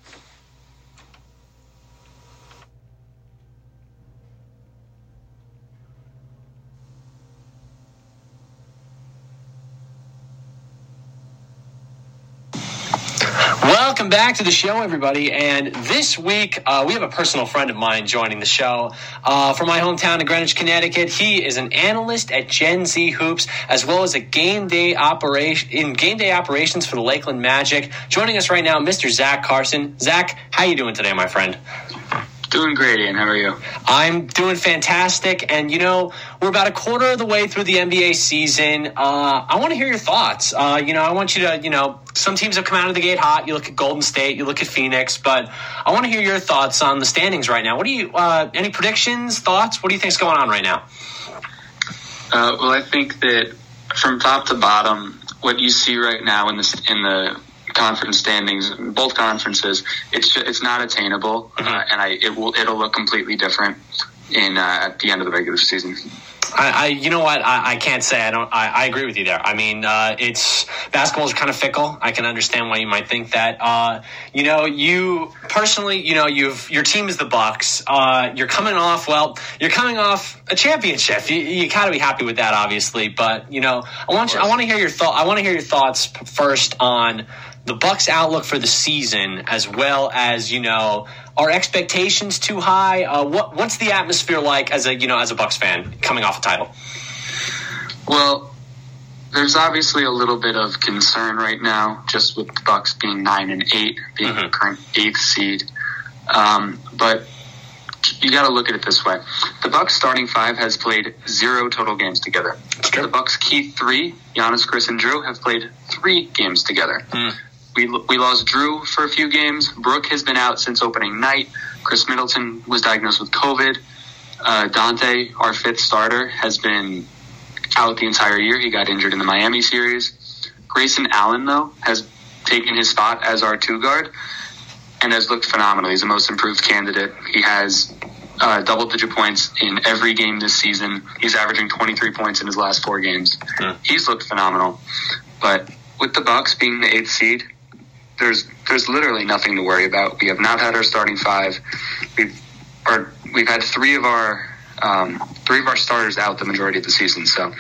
Welcome back to the show, everybody. And this week, uh, we have a personal friend of mine joining the show uh, from my hometown of Greenwich, Connecticut. He is an analyst at Gen Z Hoops, as well as a game day operation in game day operations for the Lakeland Magic. Joining us right now, Mr. Zach Karson. Zach, how you doing today, my friend? Doing great, Ian. How are you? I'm doing fantastic. And, you know, we're about a quarter of the way through the NBA season. Uh, I want to hear your thoughts. Uh, you know, I want you to, you know, some teams have come out of the gate hot. You look at Golden State, you look at Phoenix, but I want to hear your thoughts on the standings right now. What do you, uh, any predictions, thoughts? What do you think's going on right now? Uh, well, I think that from top to bottom, what you see right now in the in the conference standings, both conferences, it's it's not attainable, mm-hmm. uh, and I it will it'll look completely different in uh, at the end of the regular season. I, I, you know what? I, I, can't say I don't. I, I, agree with you there. I mean, uh, it's basketball is kind of fickle. I can understand why you might think that. Uh, you know, you personally, you know, you've your team is the Bucks. Uh, you're coming off. Well, you're coming off a championship. You, you got to be happy with that, obviously. But you know, I want you, I want to hear your thought. I want to hear your thoughts first on the Bucks' outlook for the season, as well as you know, are expectations too high? Uh, what what's the atmosphere like as a you know as a Bucks fan coming off a title? Well, there's obviously a little bit of concern right now, just with the Bucks being nine and eight, being mm-hmm. the current eighth seed. Um, but you got to look at it this way: the Bucks starting five has played zero total games together. The Bucks key three, Giannis, Khris, and Jrue have played three games together. Mm. We, we lost Jrue for a few games. Brook has been out since opening night. Khris Middleton was diagnosed with COVID. Uh, Donte, our fifth starter, has been out the entire year. He got injured in the Miami series. Grayson Allen, though, has taken his spot as our two guard and has looked phenomenal. He's the most improved candidate. He has uh, double digit points in every game this season. He's averaging 23 points in his last four games. Hmm. He's looked phenomenal. But with the Bucks being the eighth seed, there's there's literally nothing to worry about. We have not had our starting five. We've or we've had three of our um, three of our starters out the majority of the season. So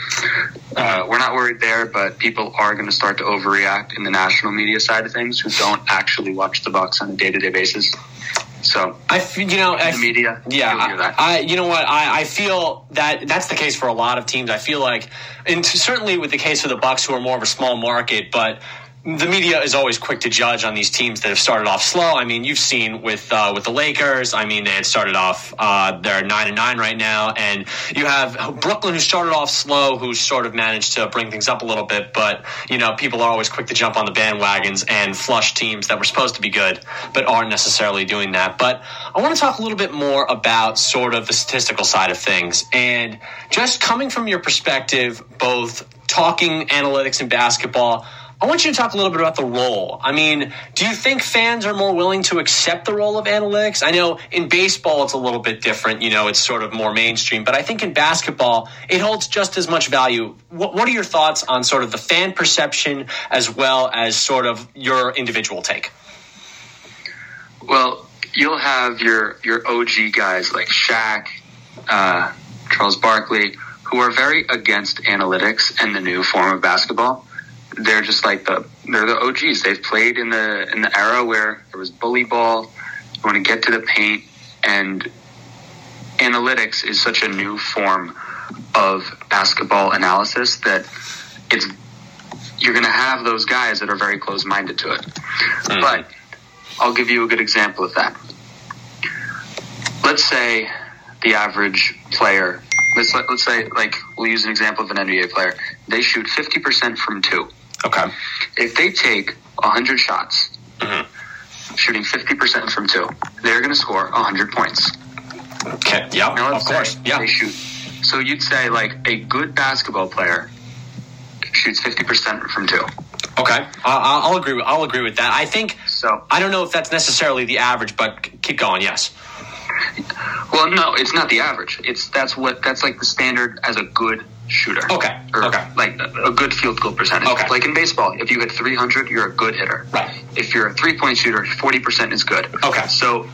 uh, we're not worried there, but people are going to start to overreact in the national media side of things who don't actually watch the Bucks on a day to day basis. So I, you know, I, the media, yeah, I, I, you know what, I, I feel that that's the case for a lot of teams. I feel like, and certainly with the case of the Bucks, who are more of a small market, but the media is always quick to judge on these teams that have started off slow. I mean, you've seen with uh, with the Lakers. I mean, they had started off uh, they're nine and nine right now, and you have Brooklyn who started off slow, who sort of managed to bring things up a little bit. But you know, people are always quick to jump on the bandwagons and flush teams that were supposed to be good, but aren't necessarily doing that. But I want to talk a little bit more about sort of the statistical side of things, and just coming from your perspective, both talking analytics and basketball. I want you to talk a little bit about the role. I mean, do you think fans are more willing to accept the role of analytics? I know in baseball it's a little bit different, you know, it's sort of more mainstream, but I think in basketball it holds just as much value. What, what are your thoughts on sort of the fan perception as well as sort of your individual take? Well, you'll have your your OG guys like Shaq, uh, Charles Barkley, who are very against analytics and the new form of basketball they're just like the they're the OGs. They've played in the in the era where there was bully ball. You want to get to the paint, and analytics is such a new form of basketball analysis that it's you're going to have those guys that are very close minded to it. Mm. But I'll give you a good example of that. Let's say the average player. Let's let's say like we'll use an example of an NBA player. They shoot fifty percent from two. Okay. If they take 100 shots, mm-hmm. shooting 50% from two. They're going to score 100 points. Okay. Yeah. Now, Of course. Yeah. They shoot. So you'd say like a good basketball player shoots 50% from two. Okay. I'll, I'll agree. With, I'll agree with that. I think. So, I don't know if that's necessarily the average, but keep going. Yes. well, no, it's not the average. It's that's what that's like the standard as a good shooter. Okay, Or okay. Like a good field goal percentage. Okay. Like in baseball, if you hit 300, you're a good hitter. Right. If you're a three point shooter, 40% is good. Okay. So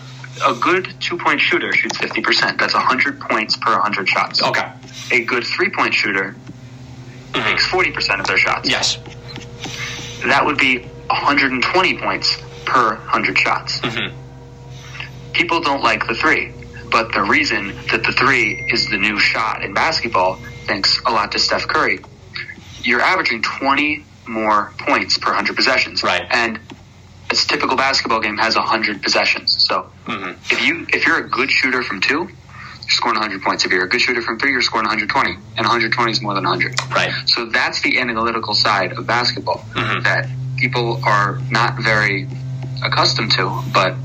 a good two point shooter shoots 50%. That's 100 points per 100 shots. Okay. A good three point shooter makes 40% of their shots. Yes. That would be 120 points per 100 shots. Mhm. People don't like the three, but the reason that the three is the new shot in basketball, thanks a lot to Steph Curry, you're averaging 20 more points per 100 possessions. Right. And a typical basketball game has 100 possessions. So Mhm. if you if you're a good shooter from two, you're scoring 100 points. If you're a good shooter from three, you're scoring 120, and 120 is more than 100. Right. So that's the analytical side of basketball Mhm. that people are not very accustomed to, but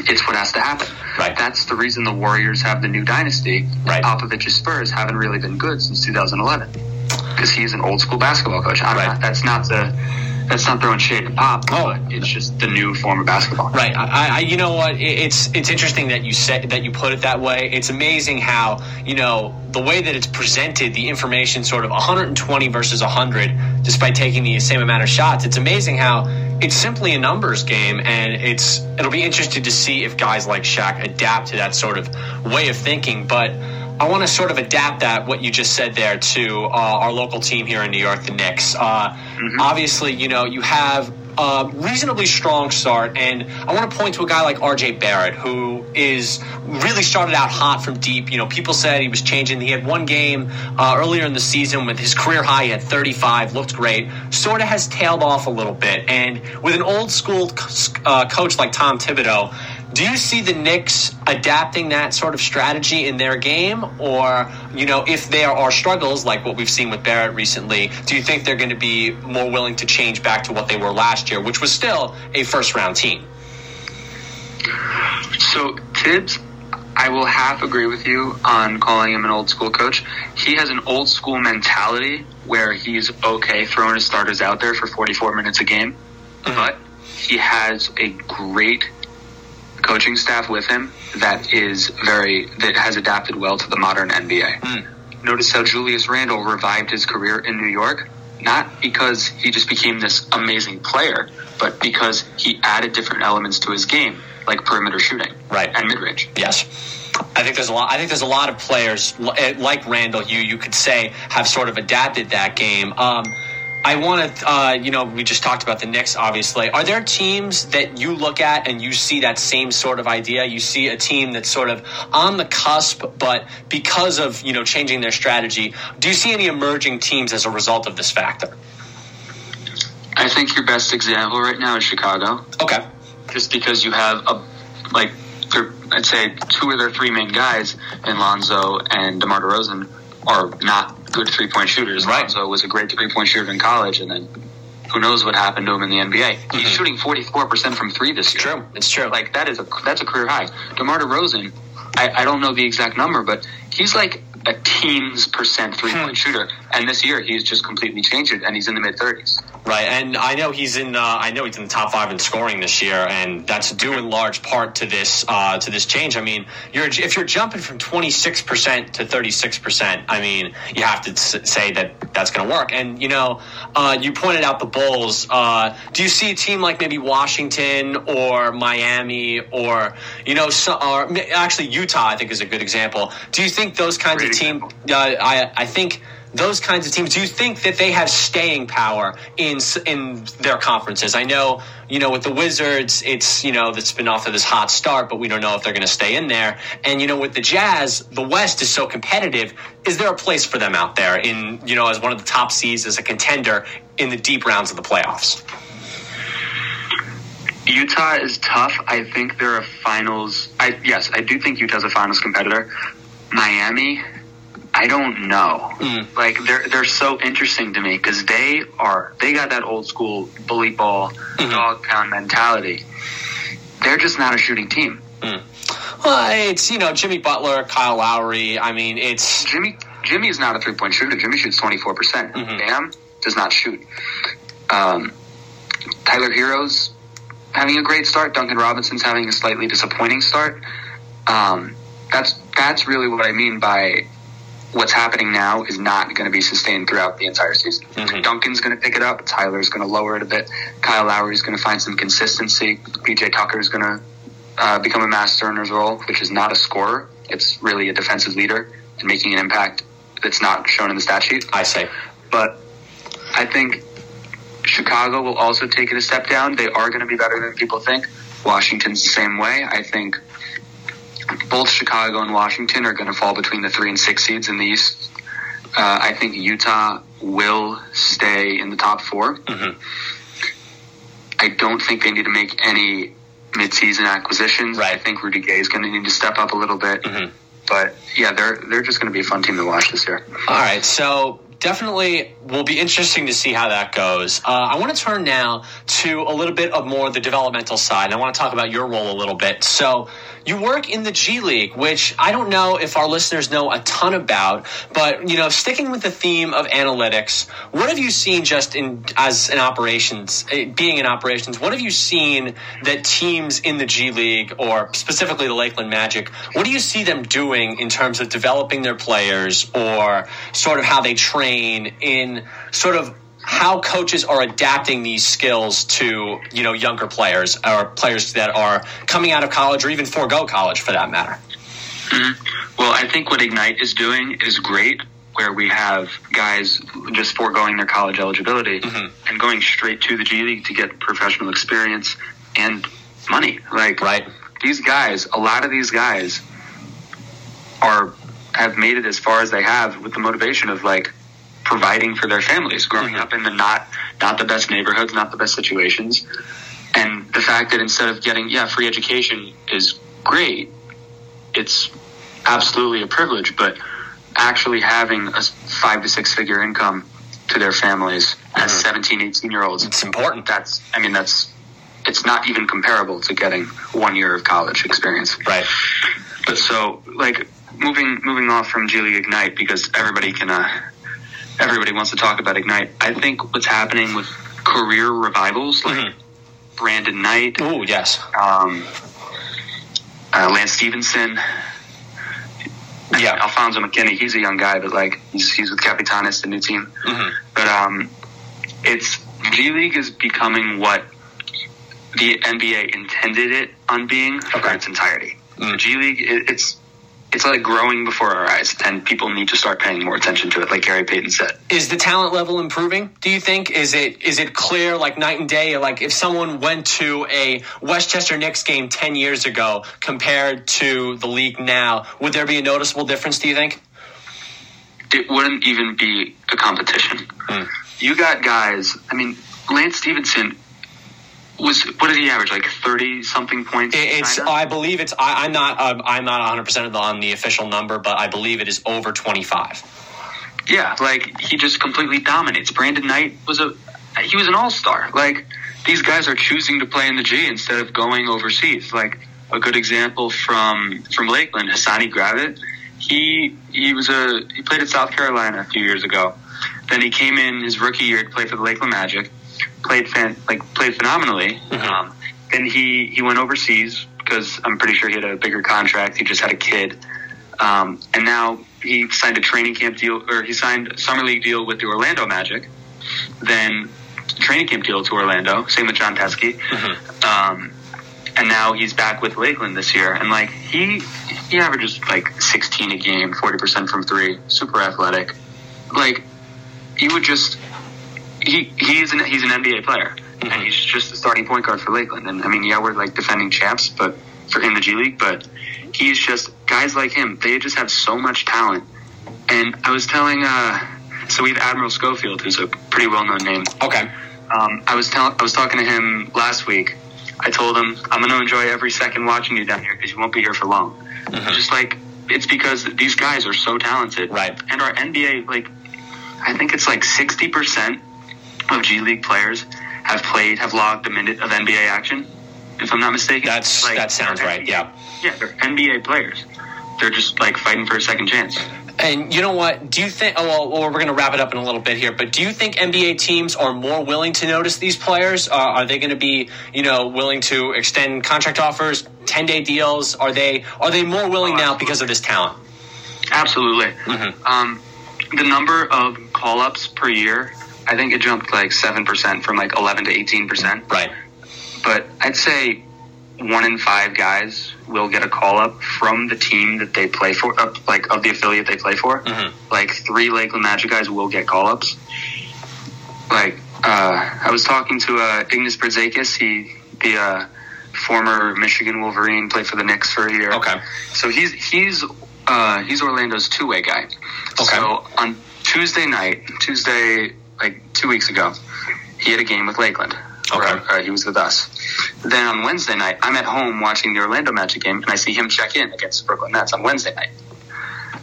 it's what has to happen. Right. That's the reason the Warriors have the new dynasty. Right. Popovich's Spurs haven't really been good since 2011 because he's an old school basketball coach. I'm Right. not, that's not the that's not throwing shade at Pop, Oh. but it's just the new form of basketball. Right. I, I, you know what? It- It's it's interesting that you said that you put it that way. It's amazing how you know the way that it's presented, the information, sort of 120 versus 100, despite taking the same amount of shots. It's amazing how it's simply a numbers game, and it's it'll be interesting to see if guys like Shaq adapt to that sort of way of thinking. But I want to sort of adapt that what you just said there to uh, our local team here in New York, the Knicks. Uh, Obviously, you know you have a reasonably strong start, and I want to point to a guy like R.J. Barrett, who is really started out hot from deep. You know, people said he was changing. He had one game uh, earlier in the season with his career high. He had 35, looked great. Sort of has tailed off a little bit, and with an old school uh, coach like Tom Thibodeau. Do you see the Knicks adapting that sort of strategy in their game? Or, you know, if there are struggles like what we've seen with Barrett recently, do you think they're going to be more willing to change back to what they were last year, which was still a first round team? So Thibs, I will half agree with you on calling him an old school coach. He has an old school mentality where he's okay throwing his starters out there for 44 minutes a game, mm-hmm. but he has a great coaching staff with him that is very that has adapted well to the modern NBA. Notice how Julius Randle revived his career in New York, not because he just became this amazing player, but because he added different elements to his game, like perimeter shooting, Right. and mid range. Yes. I think there's a lot. I think there's a lot of players eh, like Randle. You you could say have sort of adapted that game. Um, I want to, uh, you know, we just talked about the Knicks. Obviously, are there teams that you look at and you see that same sort of idea? You see a team that's sort of on the cusp, but because of you know changing their strategy, do you see any emerging teams as a result of this factor? I think your best example right now is Chicago, Okay. just because you have a like I'd say two of their three main guys in Lonzo and DeMar DeRozan are not good three point shooters. Right. Lonzo was a great three point shooter in college, and then who knows what happened to him in the NBA? He's mm-hmm. shooting forty four percent from three this year. True. It's true. Like that is a that's a career high. DeMar DeRozan, I, I don't know the exact number, but he's like a teens percent three point hmm. shooter, and this year he's just completely changed it, and he's in the mid thirties. Right, and I know he's in. Uh, I know he's in the top five in scoring this year, and that's due in large part to this uh, to this change. I mean, you're if you're jumping from 26 percent to 36 percent, I mean, you have to say that that's going to work. And you know, uh, you pointed out the Bulls. Uh, do you see a team like maybe Washington or Miami or you know, so, or actually Utah? I think is a good example. Do you think those kinds Great of teams? Uh, I I think those kinds of teams. Do you think that they have staying power in in their conferences? I know you know with the Wizards, it's you know that's been off of this hot start, but we don't know if they're going to stay in there. And you know with the Jazz, the West is so competitive. Is there a place for them out there in you know as one of the top seeds as a contender in the deep rounds of the playoffs? Utah is tough. I think they're a finals. I yes, I do think Utah's a finals competitor. Miami, I don't know. Mm. Like they're they're so interesting to me because they are they got that old school bully ball Mm-hmm. dog pound mentality, they're just not a shooting team. Mm. Well, it's you know Jimmy Butler, Kyle Lowry. I mean, it's Jimmy. Jimmy is not a three point shooter. Jimmy shoots twenty four percent. Mhm. Bam does not shoot. Um, Tyler Herro's having a great start. Duncan Robinson's having a slightly disappointing start. Um, that's that's really what I mean by what's happening now is not going to be sustained throughout the entire season. Mhm. Duncan's going to pick it up. Tyler's going to lower it a bit. Kyle Lowry's going to find some consistency. PJ Tucker's going to uh, become a master in his role, which is not a scorer. It's really a defensive leader and making an impact that's not shown in the stat sheet. I say But I think Chicago will also take it a step down. They are going to be better than people think. Washington's the same way. I think both Chicago and Washington are going to fall between the three and six seeds in the East. Uh, I think Utah will stay in the top 4 Mhm. I don't think they need to make any midseason acquisitions. Right. I think Rudy Gay is going to need to step up a little bit. Mhm. But yeah, they're they're just going to be a fun team to watch this year. All right, so definitely will be interesting to see how that goes. Uh, I want to turn now to a little bit of more the developmental side. I want to talk about your role a little bit. So you work in the G League, which I don't know if our listeners know a ton about, but you know, sticking with the theme of analytics, what have you seen just in as in operations, eh, being in operations? What have you seen that teams in the G League, or specifically the Lakeland Magic, what do you see them doing in terms of developing their players, or sort of how they train in sort of how coaches are adapting these skills to you know younger players or players that are coming out of college or even forego college for that matter. Well, I think what Ignite is doing is great, where we have guys just foregoing their college eligibility Mhm. and going straight to the G League to get professional experience and money. Like Right. these guys, a lot of these guys are have made it as far as they have with the motivation of like providing for their families, growing Mhm. up in the not not the best neighborhoods, not the best situations. And the fact that instead of getting yeah, free education is great. It's absolutely a privilege, but actually having a five to six figure income to their families as Mhm. 17, 18 year olds, It's important. that's, I mean, that's, it's not even comparable to getting one year of college experience. Right. But so, like, moving, moving off from G League Ignite, because everybody can, uh, everybody wants to talk about Ignite. I think what's happening with career revivals, like Mhm. Brandon Knight, Oh yes. um, uh, Lance Stephenson, Yeah. Alfonzo McKinnie. He's a young guy, but like he's, he's with Capitanes, the new team. hmm But um, it's G League is becoming what the NBA intended it on being for its entirety. Mm. The G League, it, it's it's like growing before our eyes, and people need to start paying more attention to it. Like Gary Payton said. Is the talent level improving? Do you think? Is it is it clear like night and day? Like if someone went to a Westchester Knicks game ten years ago compared to the league now, would there be a noticeable difference? Do you think? It wouldn't even be a competition. Mm. You got guys. I mean, Lance Stephenson was what did he average? Like thirty something points. It- It's? I believe it's I, I'm not um, I'm not 100 percent on the official number, but I believe it is over 25. Yeah, like he just completely dominates. Brandon Knight was a he was an all star. Like these guys are choosing to play in the G instead of going overseas. Like a good example from from Lakeland, Hassani Gravett. He he was a he played at South Carolina a few years ago. Then he came in his rookie year to play for the Lakeland Magic. Played fan, like played phenomenally. Mhm. Um, then he he went overseas because I'm pretty sure he had a bigger contract. He just had a kid. Um, and now he signed a training camp deal, or he signed a summer league deal with the Orlando Magic. Then training camp deal to Orlando. Same with John Teske. Um, and now he's back with Lakeland this year. And like he he averages like 16 a game, 40 percent from three. Super athletic. Like you would just he he's an he's an NBA player, Mhm. and he's just the starting point guard for Lakeland. And I mean, yeah, we're like defending champs, but for in the G League, but he's just guys like him. They just have so much talent. And I was telling, uh, so we have Admiral Schofield, who's a pretty well known name. Okay. Um, I was telling, I was talking to him last week. I told him I'm going to enjoy every second watching you down here because you won't be here for long. Mhm. Just like it's because these guys are so talented, Right. And our NBA, like, I think it's like 60 percent of G League players have played, have logged a minute of NBA action. if I'm not mistaken. That's Like, that sounds right. NBA Yeah. Yeah, they're NBA players. They're just like fighting for a second chance. And you know what? Do you think? Oh, well, well we're going to wrap it up in a little bit here. But do you think NBA teams are more willing to notice these players? Uh, are they going to be, you know, willing to extend contract offers, ten day deals? Are they are they more willing Oh, now because of this talent? Absolutely. Mhm. Um, the number of call ups per year, I think it jumped like 7% from like 11 to 18%. Right. But I'd say one in five guys will get a call up from the team that they play for, like of the affiliate they play for. Mhm. Like three Lakeland Magic guys will get call ups. Like, uh, I was talking to uh, Ignas Brazdeikis, he, the uh, former Michigan Wolverine, played for the Knicks for a year. Okay. So he's he's uh, he's Orlando's two way guy. Okay. So on Tuesday night, Tuesday like two weeks ago, he had a game with Lakeland. Or, Okay. uh, he was with us. Then on Wednesday night, I'm at home watching the Orlando Magic game, and I see him check in against the Brooklyn Nets on Wednesday night.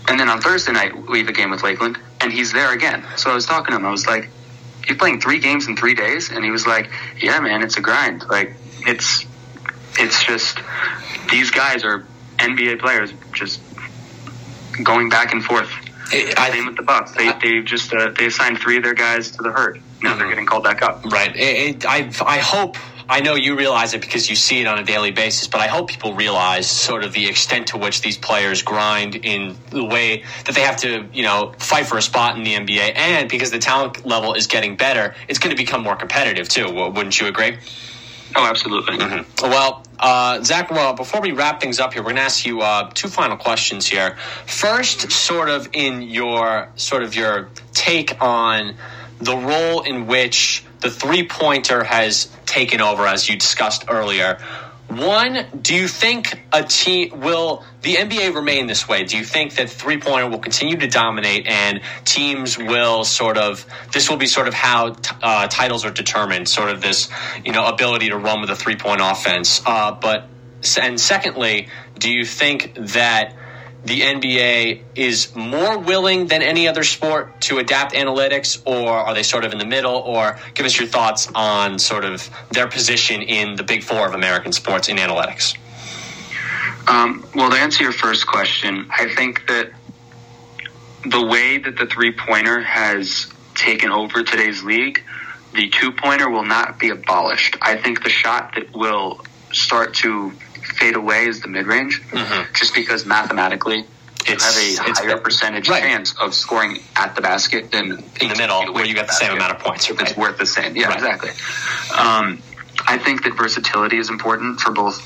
And then on Thursday night, we have a game with Lakeland, and he's there again. So I was talking to him. I was like, "You're playing three games in three days?" And he was like, "Yeah, man, it's a grind. Like it's it's just these guys are NBA players, just going back and forth. I, Same with the Bucks. They they just uh, they assigned three of their guys to the herd. Now they're Mhm. getting called back up. Right. It, it, I I hope I know you realize it because you see it on a daily basis, but I hope people realize sort of the extent to which these players grind in the way that they have to, you know, fight for a spot in the NBA, and because the talent level is getting better, it's going to become more competitive too. Wouldn't you agree? Oh, absolutely. Well, uh, Zach, well, before we wrap things up here, we're going to ask you uh, two final questions here. First, sort of in your sort of your take on the role in which the three pointer has taken over, as you discussed earlier. One, do you think a team will the NBA remain this way? Do you think that three pointer will continue to dominate and teams will sort of this will be sort of how t- uh, titles are determined, sort of this you know ability to run with a three point offense. Uh, but and secondly, do you think that the NBA is more willing than any other sport to adapt analytics, or are they sort of in the middle? Or give us your thoughts on sort of their position in the big four of American sports in analytics. Um, well, to answer your first question, I think that the way that the three pointer has taken over today's league, the two pointer will not be abolished. I think the shot that will start to fade away is the mid range, Mhm. just because mathematically you It's- have a higher percentage right. chance of scoring at the basket than In the middle, where you get the same amount of points, It's worth the same. Yeah, Right. exactly. Um, I think that versatility is important for both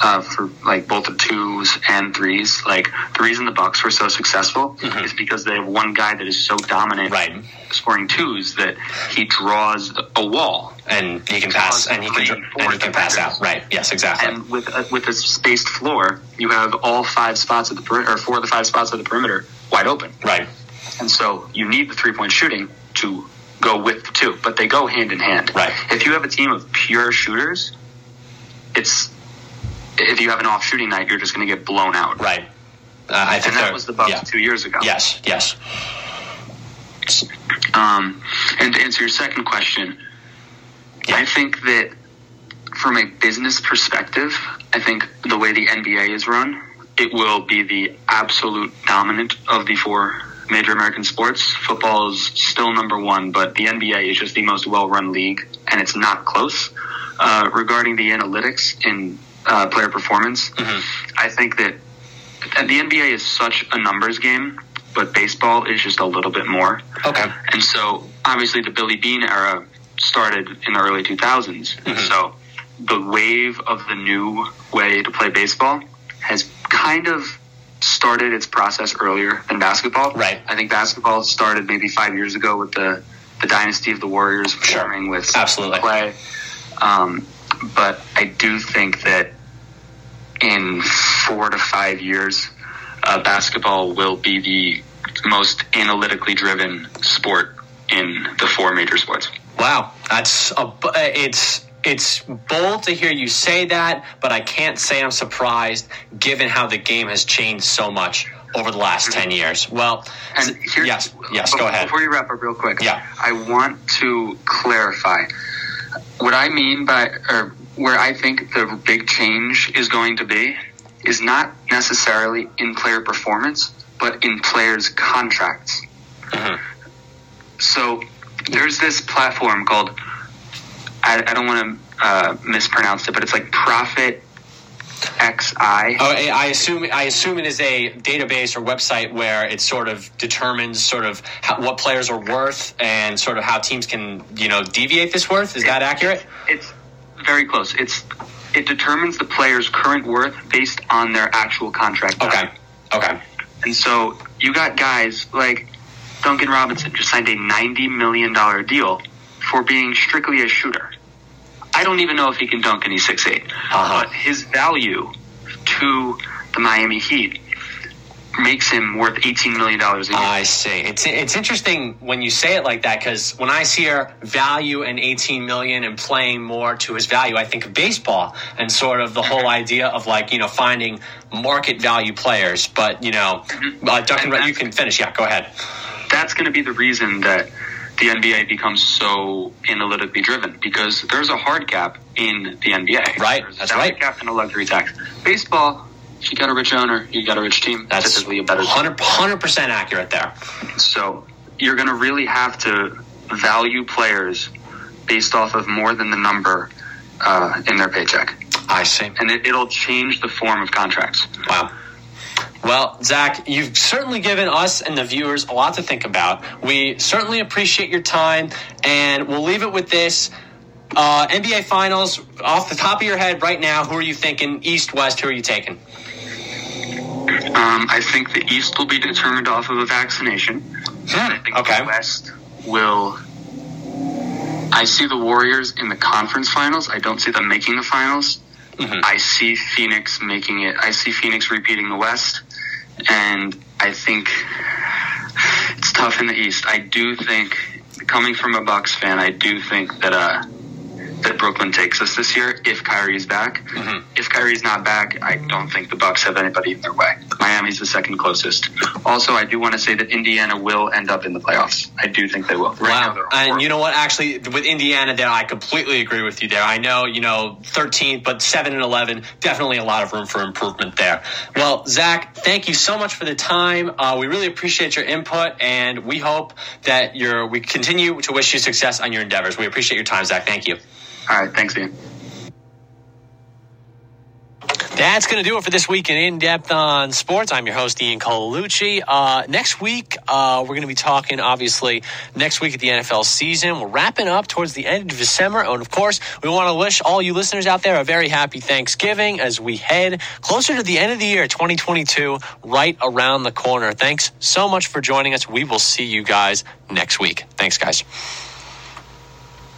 uh, for like both the twos and threes. Like the reason the Bucks were so successful Mhm. is because they have one guy that is so dominant, Right. scoring twos that he draws a wall. And he can pass, and he can, and he can pass out. Right? Yes, exactly. And with a, with a spaced floor, you have all five spots at the perimeter, or four of the five spots of the perimeter wide open. right. And so you need the three point shooting to go with the two, but they go hand in hand. Right. If you have a team of pure shooters, it's if you have an off shooting night, you're just going to get blown out. Right. Uh, I think And that was the Bucks yeah. two years ago. Yes. Yes. Um, and to answer your second question, Yeah. I think that from a business perspective, I think the way the NBA is run, it will be the absolute dominant of the four major American sports. Football is still number one, but the NBA is just the most well-run league, and it's not close. Uh, regarding the analytics in uh, player performance, Mhm. I think that and the NBA is such a numbers game, but baseball is just a little bit more. Okay. And so, obviously, the Billy Beane era started in the early 2000s. Mhm. So, the wave of the new way to play baseball has kind of started its process earlier than basketball. Right. I think basketball started maybe five years ago with the, the dynasty of the Warriors Sure. with Absolutely. play. Um, but I do think that in four to five years, uh, basketball will be the most analytically driven sport in the four major sports. Wow, that's a, it's it's bold to hear you say that, but I can't say I'm surprised given how the game has changed so much over the last ten years. Well, And yes, yes, before, go ahead. Before you wrap up, real quick, Yeah. I want to clarify what I mean by, or where I think the big change is going to be is not necessarily in player performance, but in players' contracts. Mm-hmm. So there's this platform called, I, I don't want to uh, mispronounce it, but it's like Profit XI. Oh, I assume I assume it is a database or website where it sort of determines sort of how, what players are worth and sort of how teams can you know deviate this worth. Is it, that accurate? It's very close. It's it determines the player's current worth based on their actual contract. Okay. Okay. And so you got guys like Duncan Robinson just signed a ninety million dollar deal for being strictly a shooter. I don't even know if he can dunk and he's six eight. Uh-huh. But his value to the Miami Heat makes him worth eighteen million dollars a year. I see. It's it's interesting when you say it like that because when I see her value and eighteen million and playing more to his value, I think of baseball and sort of the whole mm-hmm. idea of like you know finding market value players. But you know, mm-hmm. uh, Duncan, you can finish. Yeah, go ahead. That's going to be the reason that the NBA becomes so analytically driven because there's a hard cap in the NBA. Right. There's That's right. cap and a luxury tax. Baseball, you got a rich owner, you got a rich team. That's typically a better 100 percent accurate there. So you're going to really have to value players based off of more than the number uh, in their paycheck. I see. And it, it'll change the form of contracts. Wow. Well, Zach, you've certainly given us and the viewers a lot to think about. We certainly appreciate your time, and we'll leave it with this. Uh, NBA Finals, off the top of your head right now, who are you thinking? East, West, who are you taking? Um, I think the East will be determined off of a vaccination. Hmm, I think okay. the West will. I see the Warriors in the conference finals. I don't see them making the finals. Mm-hmm. I see Phoenix making it. I see Phoenix repeating the West, and I think it's tough in the East. I do think, coming from a Bucks fan, I do think that uh, that Brooklyn takes us this year if Kyrie's back. Mm-hmm. If Kyrie's not back, I don't think the Bucks have anybody in their way. Miami's the second closest. Also, I do want to say that Indiana will end up in the playoffs. I do think they will. Right wow. and you know what? Actually, with Indiana, there, I completely agree with you there. I know, you know, 13th, but 7 and 11, definitely a lot of room for improvement there. Well, Zach, thank you so much for the time. Uh, we really appreciate your input, and we hope that you're, we continue to wish you success on your endeavors. We appreciate your time, Zach. Thank you. All right. Thanks, Ian. That's going to do it for this week in In Depth on Sports. I'm your host, Ian Colucci. Uh, next week, uh, we're going to be talking, obviously, next week at the NFL season. We're wrapping up towards the end of December. And of course, we want to wish all you listeners out there a very happy Thanksgiving as we head closer to the end of the year, 2022, right around the corner. Thanks so much for joining us. We will see you guys next week. Thanks, guys.